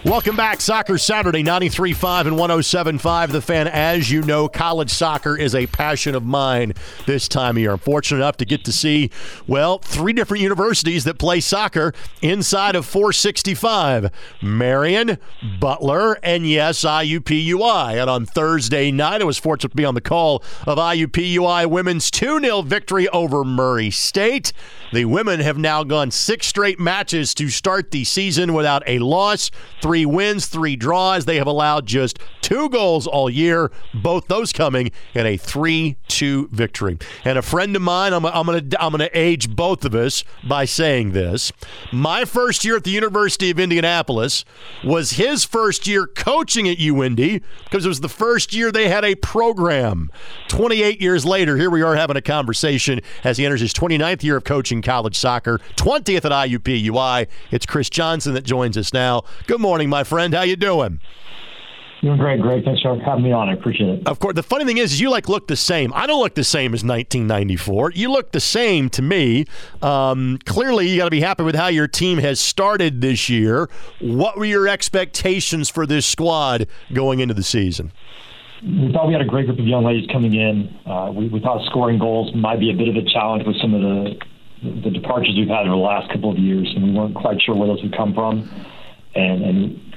Welcome back, Soccer Saturday, 93.5 and 107.5. The fan, as you know, college soccer is a passion of mine this time of year. I'm fortunate enough to get to see, well, three different universities that play soccer inside of 465 Marion, Butler, and yes, IUPUI. And on Thursday night, I was fortunate to be on the call of IUPUI women's 2 0 victory over Murray State. The women have now gone six straight matches to start the season without a loss. Three wins, three draws. They have allowed just two goals all year, both those coming in a 3 2 victory. And a friend of mine, I'm, I'm going to I'm gonna age both of us by saying this. My first year at the University of Indianapolis was his first year coaching at UIndy because it was the first year they had a program. 28 years later, here we are having a conversation as he enters his 29th year of coaching college soccer, 20th at IUPUI. It's Chris Johnson that joins us now. Good morning, my friend. How you doing? Doing great, Greg. Thanks for having me on. I appreciate it. Of course, the funny thing is, is you like look the same. I don't look the same as 1994. You look the same to me. Um, clearly, you got to be happy with how your team has started this year. What were your expectations for this squad going into the season? We thought we had a great group of young ladies coming in. Uh, we, we thought scoring goals might be a bit of a challenge with some of the the departures we've had over the last couple of years, and we weren't quite sure where those would come from. And, and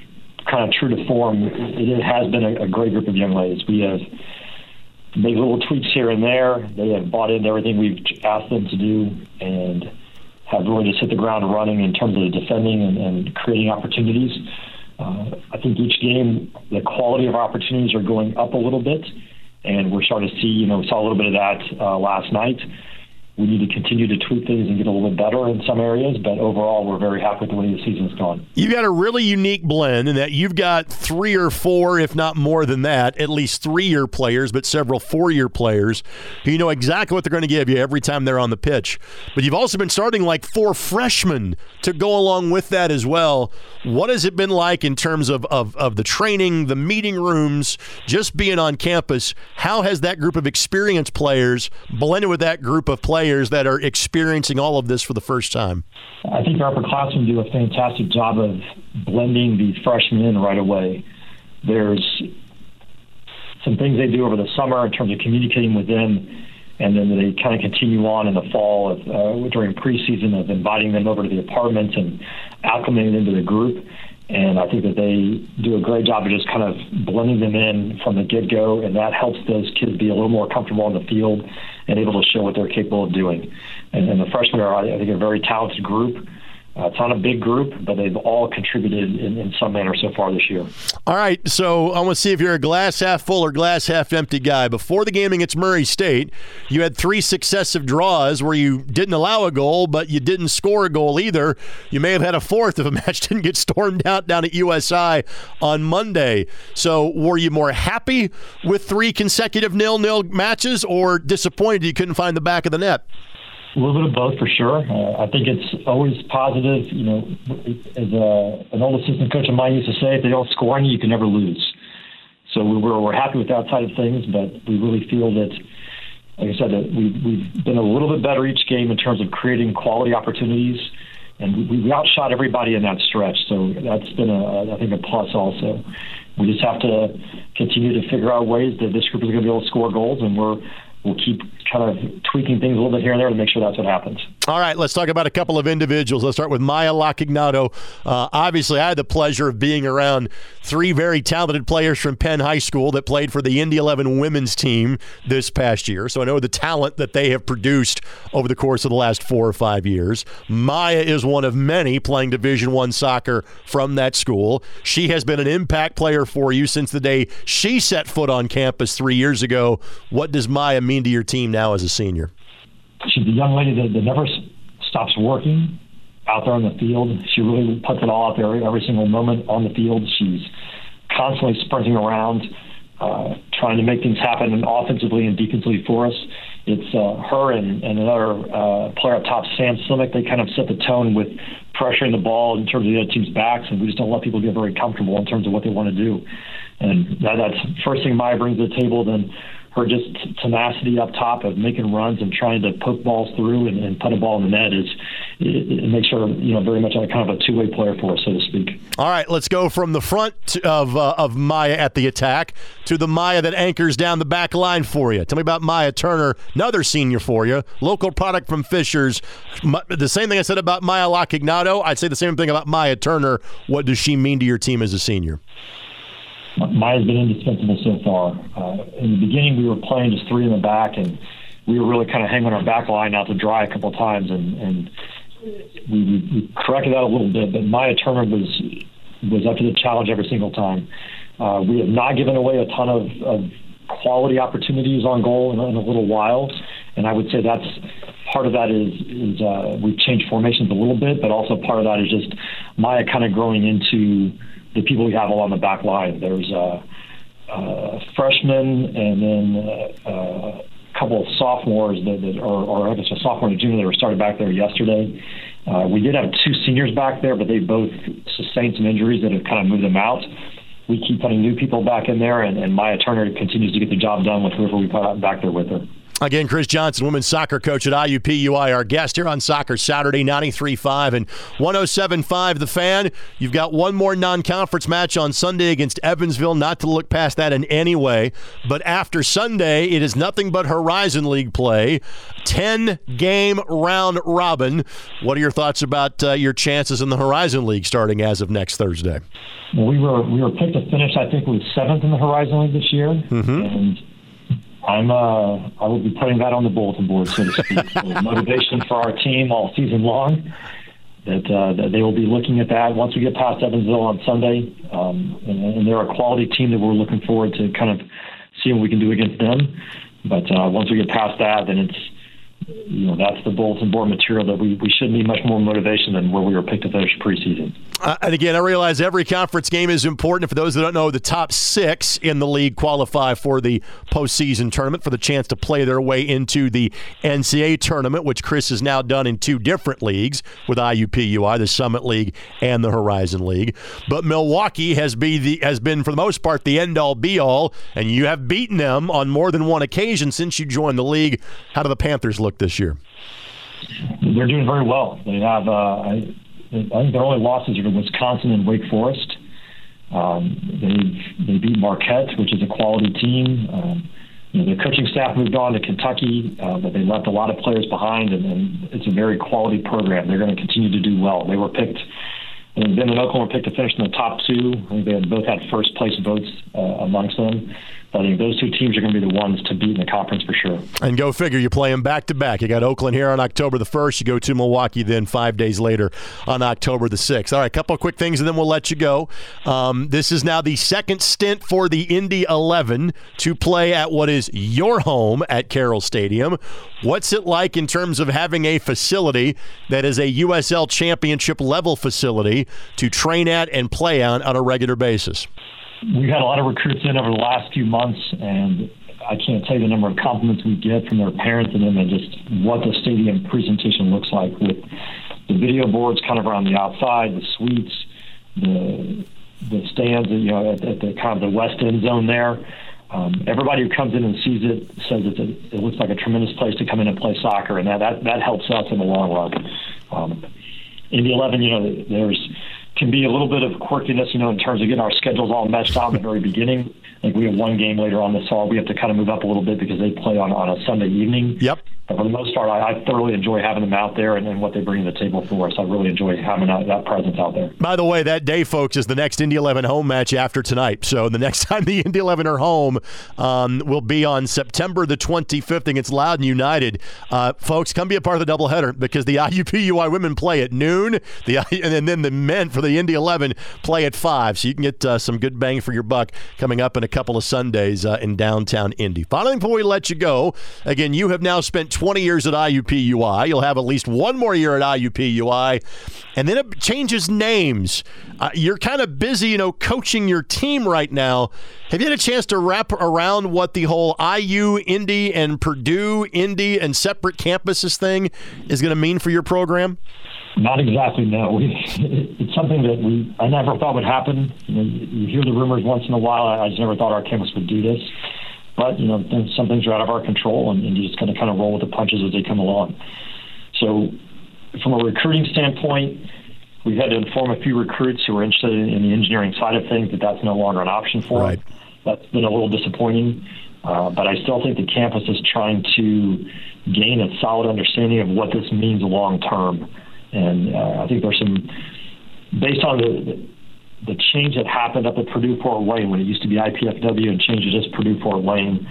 kind of true to form, it has been a, a great group of young ladies. We have made little tweaks here and there. They have bought into everything we've asked them to do and have really just hit the ground running in terms of defending and, and creating opportunities. Uh, I think each game, the quality of opportunities are going up a little bit, and we're starting to see, you know, we saw a little bit of that uh, last night we need to continue to tweak things and get a little bit better in some areas, but overall, we're very happy with the way the season's gone. You've got a really unique blend in that you've got three or four, if not more than that, at least three year players, but several four year players who you know exactly what they're going to give you every time they're on the pitch. But you've also been starting like four freshmen to go along with that as well. What has it been like in terms of, of, of the training, the meeting rooms, just being on campus? How has that group of experienced players blended with that group of players? Players that are experiencing all of this for the first time? I think our upperclassmen do a fantastic job of blending the freshmen in right away. There's some things they do over the summer in terms of communicating with them, and then they kind of continue on in the fall of, uh, during preseason of inviting them over to the apartments and acclimating them to the group. And I think that they do a great job of just kind of blending them in from the get go, and that helps those kids be a little more comfortable on the field and able to show what they're capable of doing. And, and the freshmen are, I think, a very talented group. Uh, it's not a big group, but they've all contributed in, in some manner so far this year. All right, so I want to see if you're a glass half full or glass half empty guy. Before the game against Murray State, you had three successive draws where you didn't allow a goal, but you didn't score a goal either. You may have had a fourth if a match didn't get stormed out down at USI on Monday. So were you more happy with three consecutive nil-nil matches or disappointed you couldn't find the back of the net? A little bit of both for sure. Uh, I think it's always positive. You know, as a, an old assistant coach of mine used to say, if they don't score on you, you can never lose. So we we're, we're happy with that side of things, but we really feel that, like I said, that we, we've been a little bit better each game in terms of creating quality opportunities, and we, we outshot everybody in that stretch. So that's been, a, I think, a plus also. We just have to continue to figure out ways that this group is going to be able to score goals, and we're we'll keep kind of tweaking things a little bit here and there to make sure that's what happens. All right, let's talk about a couple of individuals. Let's start with Maya Lockignato. Uh, obviously, I had the pleasure of being around three very talented players from Penn High School that played for the Indy 11 women's team this past year. So I know the talent that they have produced over the course of the last four or five years. Maya is one of many playing Division One soccer from that school. She has been an impact player for you since the day she set foot on campus three years ago. What does Maya mean to your team now as a senior? She's a young lady that, that never stops working out there on the field. She really puts it all out there every single moment on the field. She's constantly sprinting around, uh, trying to make things happen offensively and defensively for us. It's uh, her and, and another uh, player up top, Sam Slimek. They kind of set the tone with pressuring the ball in terms of the other team's backs, and we just don't let people get very comfortable in terms of what they want to do. And that, that's first thing Maya brings to the table. Then her just tenacity up top of making runs and trying to poke balls through and, and put a ball in the net is it, it makes her you know very much like kind of a two way player for us, so to speak. All right, let's go from the front of uh, of Maya at the attack to the Maya that anchors down the back line for you. Tell me about Maya Turner, another senior for you, local product from Fishers. The same thing I said about Maya Lockignato, I'd say the same thing about Maya Turner. What does she mean to your team as a senior? Maya's been indispensable so far. Uh, in the beginning, we were playing just three in the back, and we were really kind of hanging our back line out to dry a couple of times, and, and we, we corrected that a little bit. But Maya Turner was was up to the challenge every single time. Uh, we have not given away a ton of, of quality opportunities on goal in, in a little while, and I would say that's part of that is is uh, we've changed formations a little bit, but also part of that is just Maya kind of growing into the people we have along the back line. There's a, a freshman and then a, a couple of sophomores that, that or, or I guess a sophomore and a junior that were started back there yesterday. Uh, we did have two seniors back there, but they both sustained some injuries that have kind of moved them out. we keep putting new people back in there, and, and Maya Turner continues to get the job done with whoever we put out back there with her. Again, Chris Johnson, women's soccer coach at IUPUI, our guest here on Soccer Saturday, 93.5 and 107.5 The Fan. You've got one more non conference match on Sunday against Evansville, not to look past that in any way. But after Sunday, it is nothing but Horizon League play. 10 game round robin. What are your thoughts about uh, your chances in the Horizon League starting as of next Thursday? We were we were picked to finish, I think, we seventh in the Horizon League this year. Mm-hmm. And I'm uh, I will be putting that on the bulletin board, so to speak. so motivation for our team all season long. That, uh, that they will be looking at that once we get past Evansville on Sunday, um, and, and they're a quality team that we're looking forward to kind of seeing what we can do against them. But uh, once we get past that, then it's you know that's the bulletin board material that we, we should need much more motivation than where we were picked to finish preseason. Uh, and again, I realize every conference game is important. For those that don't know, the top six in the league qualify for the postseason tournament for the chance to play their way into the NCAA tournament, which Chris has now done in two different leagues with IUPUI, the Summit League and the Horizon League. But Milwaukee has be the has been for the most part the end all be all, and you have beaten them on more than one occasion since you joined the league. How do the Panthers look this year? They're doing very well. They have. Uh, I, I think their only losses are to Wisconsin and Wake Forest. Um, they they beat Marquette, which is a quality team. Um, you know, their coaching staff moved on to Kentucky, uh, but they left a lot of players behind, and, and it's a very quality program. They're going to continue to do well. They were picked. And Ben and Oklahoma picked to finish in the top two. I think they had both had first place votes uh, amongst them. I think those two teams are going to be the ones to beat in the conference for sure. And go figure, you play them back to back. You got Oakland here on October the 1st. You go to Milwaukee then five days later on October the 6th. All right, a couple of quick things and then we'll let you go. Um, this is now the second stint for the Indy 11 to play at what is your home at Carroll Stadium. What's it like in terms of having a facility that is a USL championship level facility to train at and play on on a regular basis? We've had a lot of recruits in over the last few months, and I can't tell you the number of compliments we get from their parents and them, and just what the stadium presentation looks like with the video boards kind of around the outside, the suites, the the stands, you know, at, at the kind of the west end zone there. Um, everybody who comes in and sees it says it's a, it looks like a tremendous place to come in and play soccer, and that that, that helps us in the long run. Um, in the 11, you know, there's can be a little bit of quirkiness, you know, in terms of getting our schedules all meshed out in the very beginning. Like we have one game later on this fall, we have to kind of move up a little bit because they play on on a Sunday evening. Yep. But for the most part, I, I thoroughly enjoy having them out there and, and what they bring to the table for us. I really enjoy having that, that presence out there. By the way, that day, folks, is the next Indy 11 home match after tonight. So the next time the Indy 11 are home um, will be on September the 25th against Loudoun United. Uh, folks, come be a part of the doubleheader because the IUPUI women play at noon, the and then the men for the Indy 11 play at 5. So you can get uh, some good bang for your buck coming up in a couple of Sundays uh, in downtown Indy. Finally, before we let you go, again, you have now spent 20 years at IUPUI. You'll have at least one more year at IUPUI, and then it changes names. Uh, you're kind of busy, you know, coaching your team right now. Have you had a chance to wrap around what the whole IU, Indy, and Purdue, Indy, and separate campuses thing is going to mean for your program? Not exactly. No, it's something that we I never thought would happen. You hear the rumors once in a while. I just never thought our campus would do this. But you know, some things are out of our control, and, and you just kind of kind of roll with the punches as they come along. So, from a recruiting standpoint, we've had to inform a few recruits who are interested in, in the engineering side of things that that's no longer an option for right. them. That's been a little disappointing, uh, but I still think the campus is trying to gain a solid understanding of what this means long term. And uh, I think there's some, based on the, the change that happened up at Purdue Fort Wayne when it used to be IPFW and changed to just Purdue Fort Wayne.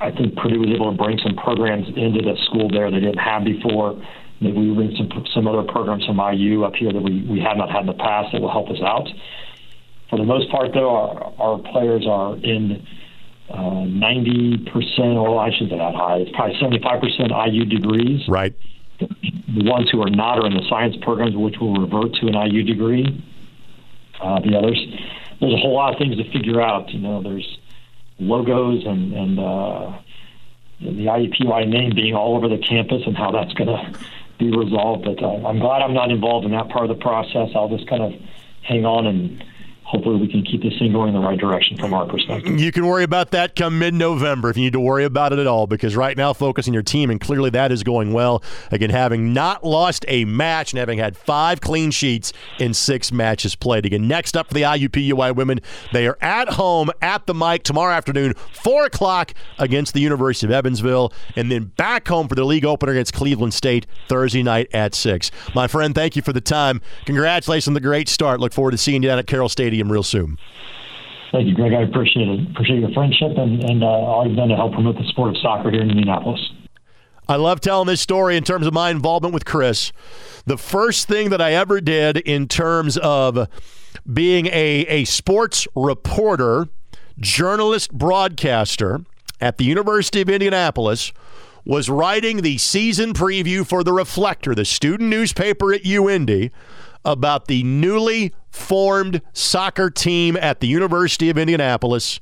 I think Purdue was able to bring some programs into the school there they didn't have before. Maybe we bring some some other programs from IU up here that we, we have not had in the past that will help us out. For the most part, though, our, our players are in uh, 90%, or I should say that high, it's probably 75% IU degrees. Right. The ones who are not are in the science programs, which will revert to an IU degree. Uh, the others, there's a whole lot of things to figure out. You know, there's logos and and uh, the IUPUI name being all over the campus and how that's going to be resolved. But uh, I'm glad I'm not involved in that part of the process. I'll just kind of hang on and hopefully we can keep this thing going in the right direction from our perspective. You can worry about that come mid November if you need to worry about it at all, because right now, focus on your team, and clearly that is going well. Again, having not lost a match and having had five clean sheets in six matches played. Again, next up for the IUPUI women, they are at home at the Mike tomorrow afternoon, 4 o'clock against the University of Evansville, and then back home for the league opener against Cleveland State Thursday night at 6. My friend, thank you for the time. Congratulations on the great start. Look forward to seeing you down at Carroll Stadium real soon. Thank you, Greg. I appreciate it. Appreciate your friendship and, and uh, all you've done to help promote the sport of soccer here in Indianapolis. I love telling this story in terms of my involvement with Chris. The first thing that I ever did in terms of being a, a sports reporter, journalist, broadcaster at the University of Indianapolis was writing the season preview for the Reflector, the student newspaper at UIndy about the newly formed soccer team at the University of Indianapolis,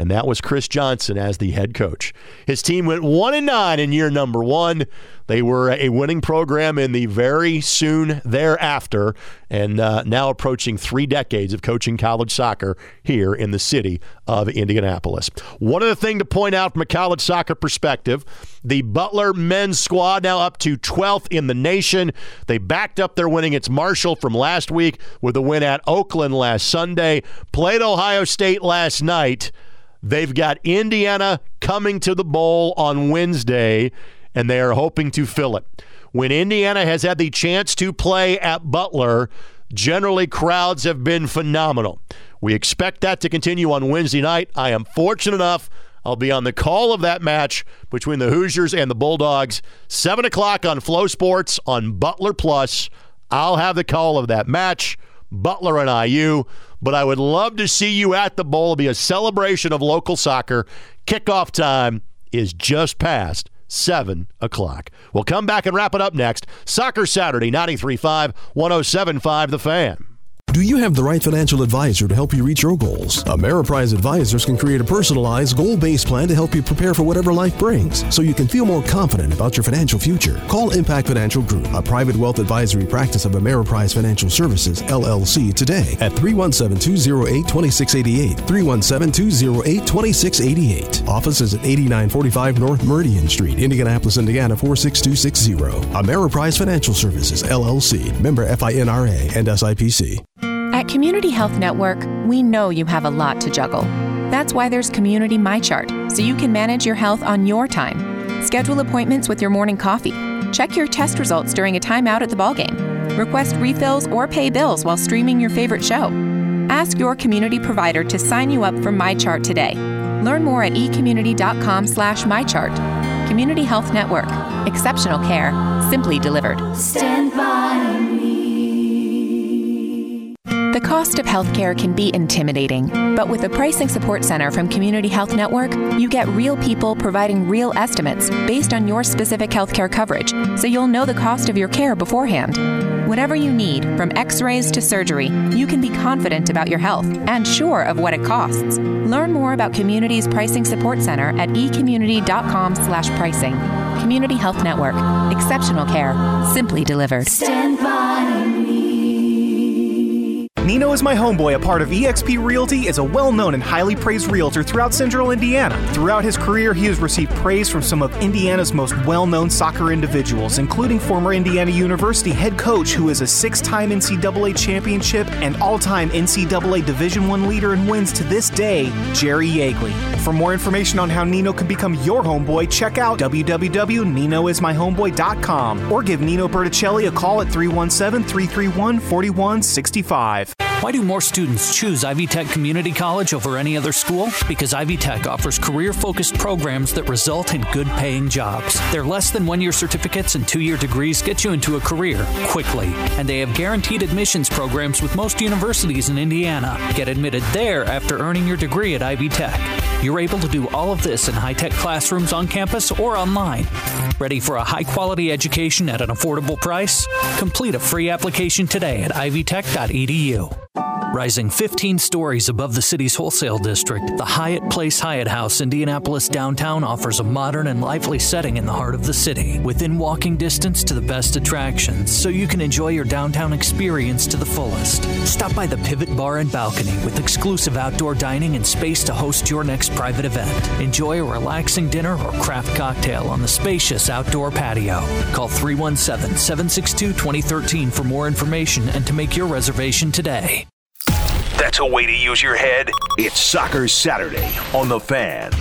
and that was Chris Johnson as the head coach. His team went 1 and 9 in year number 1. They were a winning program in the very soon thereafter, and uh, now approaching three decades of coaching college soccer here in the city of Indianapolis. One other thing to point out from a college soccer perspective the Butler men's squad now up to 12th in the nation. They backed up their winning against Marshall from last week with a win at Oakland last Sunday, played Ohio State last night. They've got Indiana coming to the bowl on Wednesday and they are hoping to fill it. When Indiana has had the chance to play at Butler, generally crowds have been phenomenal. We expect that to continue on Wednesday night. I am fortunate enough. I'll be on the call of that match between the Hoosiers and the Bulldogs, 7 o'clock on FloSports on Butler Plus. I'll have the call of that match, Butler and IU. But I would love to see you at the bowl. It'll be a celebration of local soccer. Kickoff time is just past 7 o'clock. We'll come back and wrap it up next. Soccer Saturday, 93.5, 107.5 The Fan. Do you have the right financial advisor to help you reach your goals? Ameriprise Advisors can create a personalized, goal based plan to help you prepare for whatever life brings so you can feel more confident about your financial future. Call Impact Financial Group, a private wealth advisory practice of Ameriprise Financial Services, LLC, today at 317 208 2688. 317 208 2688. Office is at 8945 North Meridian Street, Indianapolis, Indiana 46260. Ameriprise Financial Services, LLC, member FINRA and SIPC. At Community Health Network, we know you have a lot to juggle. That's why there's Community MyChart, so you can manage your health on your time. Schedule appointments with your morning coffee. Check your test results during a timeout at the ballgame. Request refills or pay bills while streaming your favorite show. Ask your community provider to sign you up for MyChart today. Learn more at ecommunity.com slash MyChart. Community Health Network. Exceptional care. Simply delivered. Stand by. The cost of healthcare can be intimidating, but with the Pricing Support Center from Community Health Network, you get real people providing real estimates based on your specific healthcare coverage, so you'll know the cost of your care beforehand. Whatever you need, from x rays to surgery, you can be confident about your health and sure of what it costs. Learn more about Community's Pricing Support Center at ecommunity.com slash pricing. Community Health Network. Exceptional care. Simply delivered. Stand by. Nino is my homeboy, a part of eXp Realty, is a well-known and highly praised realtor throughout central Indiana. Throughout his career, he has received praise from some of Indiana's most well-known soccer individuals, including former Indiana University head coach who is a six-time NCAA championship and all-time NCAA Division I leader in wins to this day, Jerry Yeagley. For more information on how Nino can become your homeboy, check out www.ninoismyhomeboy.com or give Nino Berticelli a call at 317-331-4165. Why do more students choose Ivy Tech Community College over any other school? Because Ivy Tech offers career focused programs that result in good paying jobs. Their less than one year certificates and two year degrees get you into a career quickly. And they have guaranteed admissions programs with most universities in Indiana. Get admitted there after earning your degree at Ivy Tech. You're able to do all of this in high tech classrooms on campus or online. Ready for a high quality education at an affordable price? Complete a free application today at ivytech.edu go. Rising 15 stories above the city's wholesale district, the Hyatt Place Hyatt House Indianapolis downtown offers a modern and lively setting in the heart of the city, within walking distance to the best attractions, so you can enjoy your downtown experience to the fullest. Stop by the Pivot Bar and Balcony with exclusive outdoor dining and space to host your next private event. Enjoy a relaxing dinner or craft cocktail on the spacious outdoor patio. Call 317 762 2013 for more information and to make your reservation today. That's a way to use your head. It's Soccer Saturday on The Fan.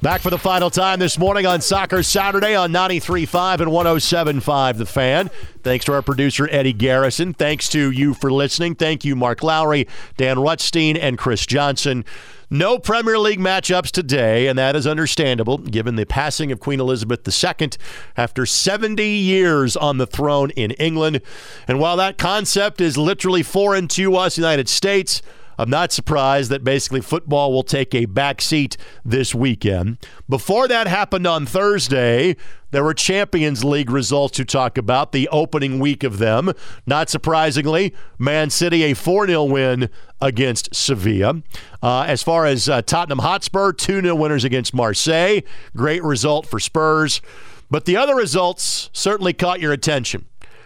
Back for the final time this morning on Soccer Saturday on 93.5 and 107.5 The Fan. Thanks to our producer, Eddie Garrison. Thanks to you for listening. Thank you, Mark Lowry, Dan Rutstein, and Chris Johnson. No Premier League matchups today, and that is understandable given the passing of Queen Elizabeth II after 70 years on the throne in England. And while that concept is literally foreign to us, United States, I'm not surprised that basically football will take a back seat this weekend. Before that happened on Thursday, there were Champions League results to talk about, the opening week of them. Not surprisingly, Man City a 4 0 win against Sevilla. Uh, as far as uh, Tottenham Hotspur, 2 0 winners against Marseille. Great result for Spurs. But the other results certainly caught your attention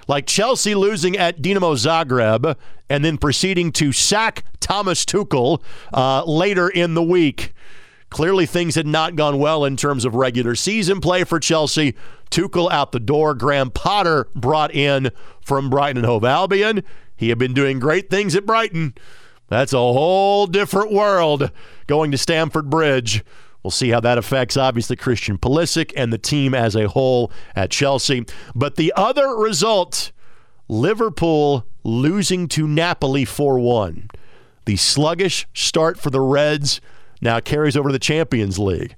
like Chelsea losing at Dinamo Zagreb and then proceeding to sack Thomas Tuchel uh, later in the week. Clearly, things had not gone well in terms of regular season play for Chelsea. Tuchel out the door. Graham Potter brought in from Brighton and Hove Albion. He had been doing great things at Brighton. That's a whole different world going to Stamford Bridge. We'll see how that affects, obviously, Christian Pulisic and the team as a whole at Chelsea. But the other result Liverpool losing to Napoli 4 1. The sluggish start for the Reds now carries over to the Champions League.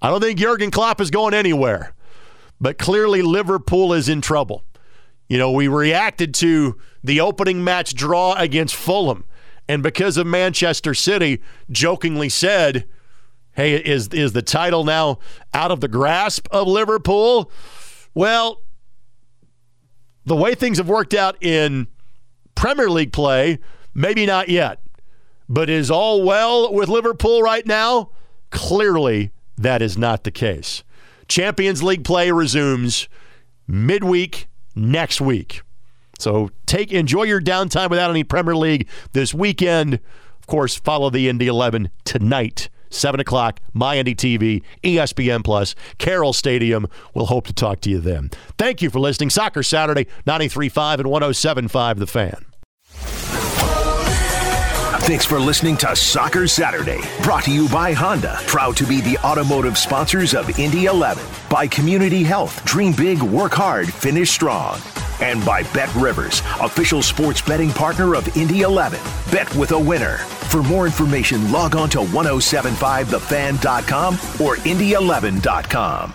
I don't think Jurgen Klopp is going anywhere, but clearly Liverpool is in trouble. You know, we reacted to the opening match draw against Fulham, and because of Manchester City, jokingly said, Hey, is is the title now out of the grasp of Liverpool? Well, the way things have worked out in Premier League play, maybe not yet. But is all well with Liverpool right now? Clearly, that is not the case. Champions League play resumes midweek next week. So take enjoy your downtime without any Premier League this weekend. Of course, follow the Indy 11 tonight 7 o'clock, MyNDTV, ESPN Plus, Carroll Stadium. We'll hope to talk to you then. Thank you for listening. Soccer Saturday, 93.5 and 107.5 The Fan. Thanks for listening to Soccer Saturday, brought to you by Honda, proud to be the automotive sponsors of Indy 11, by Community Health, dream big, work hard, finish strong, and by Bet Rivers, official sports betting partner of Indy 11. Bet with a winner. For more information, log on to 1075thefan.com or indy11.com.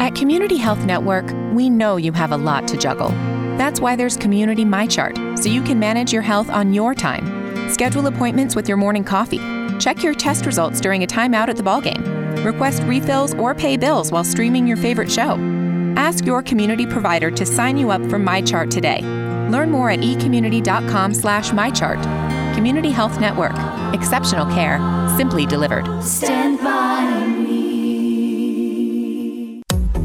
At Community Health Network, we know you have a lot to juggle. That's why there's Community MyChart, so you can manage your health on your time. Schedule appointments with your morning coffee. Check your test results during a timeout at the ballgame. Request refills or pay bills while streaming your favorite show. Ask your community provider to sign you up for MyChart today. Learn more at ecommunity.com slash MyChart. Community Health Network. Exceptional care, simply delivered. Stand by.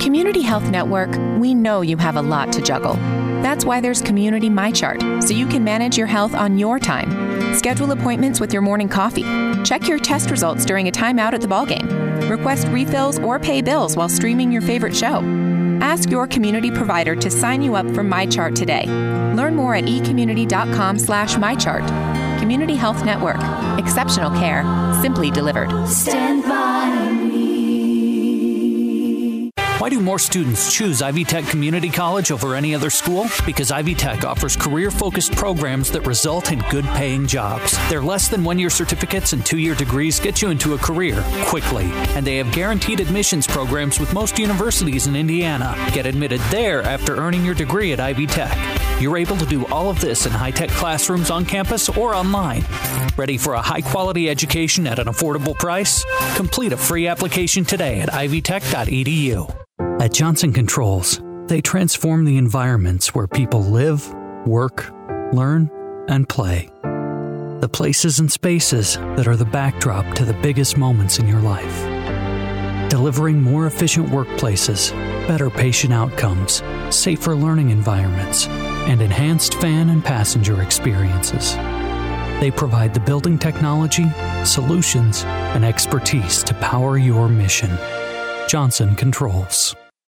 Community Health Network, we know you have a lot to juggle. That's why there's Community MyChart, so you can manage your health on your time. Schedule appointments with your morning coffee. Check your test results during a timeout at the ballgame. Request refills or pay bills while streaming your favorite show. Ask your community provider to sign you up for MyChart today. Learn more at ecommunity.com slash MyChart. Community Health Network. Exceptional care. Simply delivered. Stand by. Why do more students choose Ivy Tech Community College over any other school? Because Ivy Tech offers career focused programs that result in good paying jobs. Their less than one year certificates and two year degrees get you into a career quickly. And they have guaranteed admissions programs with most universities in Indiana. Get admitted there after earning your degree at Ivy Tech. You're able to do all of this in high tech classrooms on campus or online. Ready for a high quality education at an affordable price? Complete a free application today at ivytech.edu. At Johnson Controls, they transform the environments where people live, work, learn, and play. The places and spaces that are the backdrop to the biggest moments in your life. Delivering more efficient workplaces, better patient outcomes, safer learning environments, and enhanced fan and passenger experiences. They provide the building technology, solutions, and expertise to power your mission. Johnson Controls.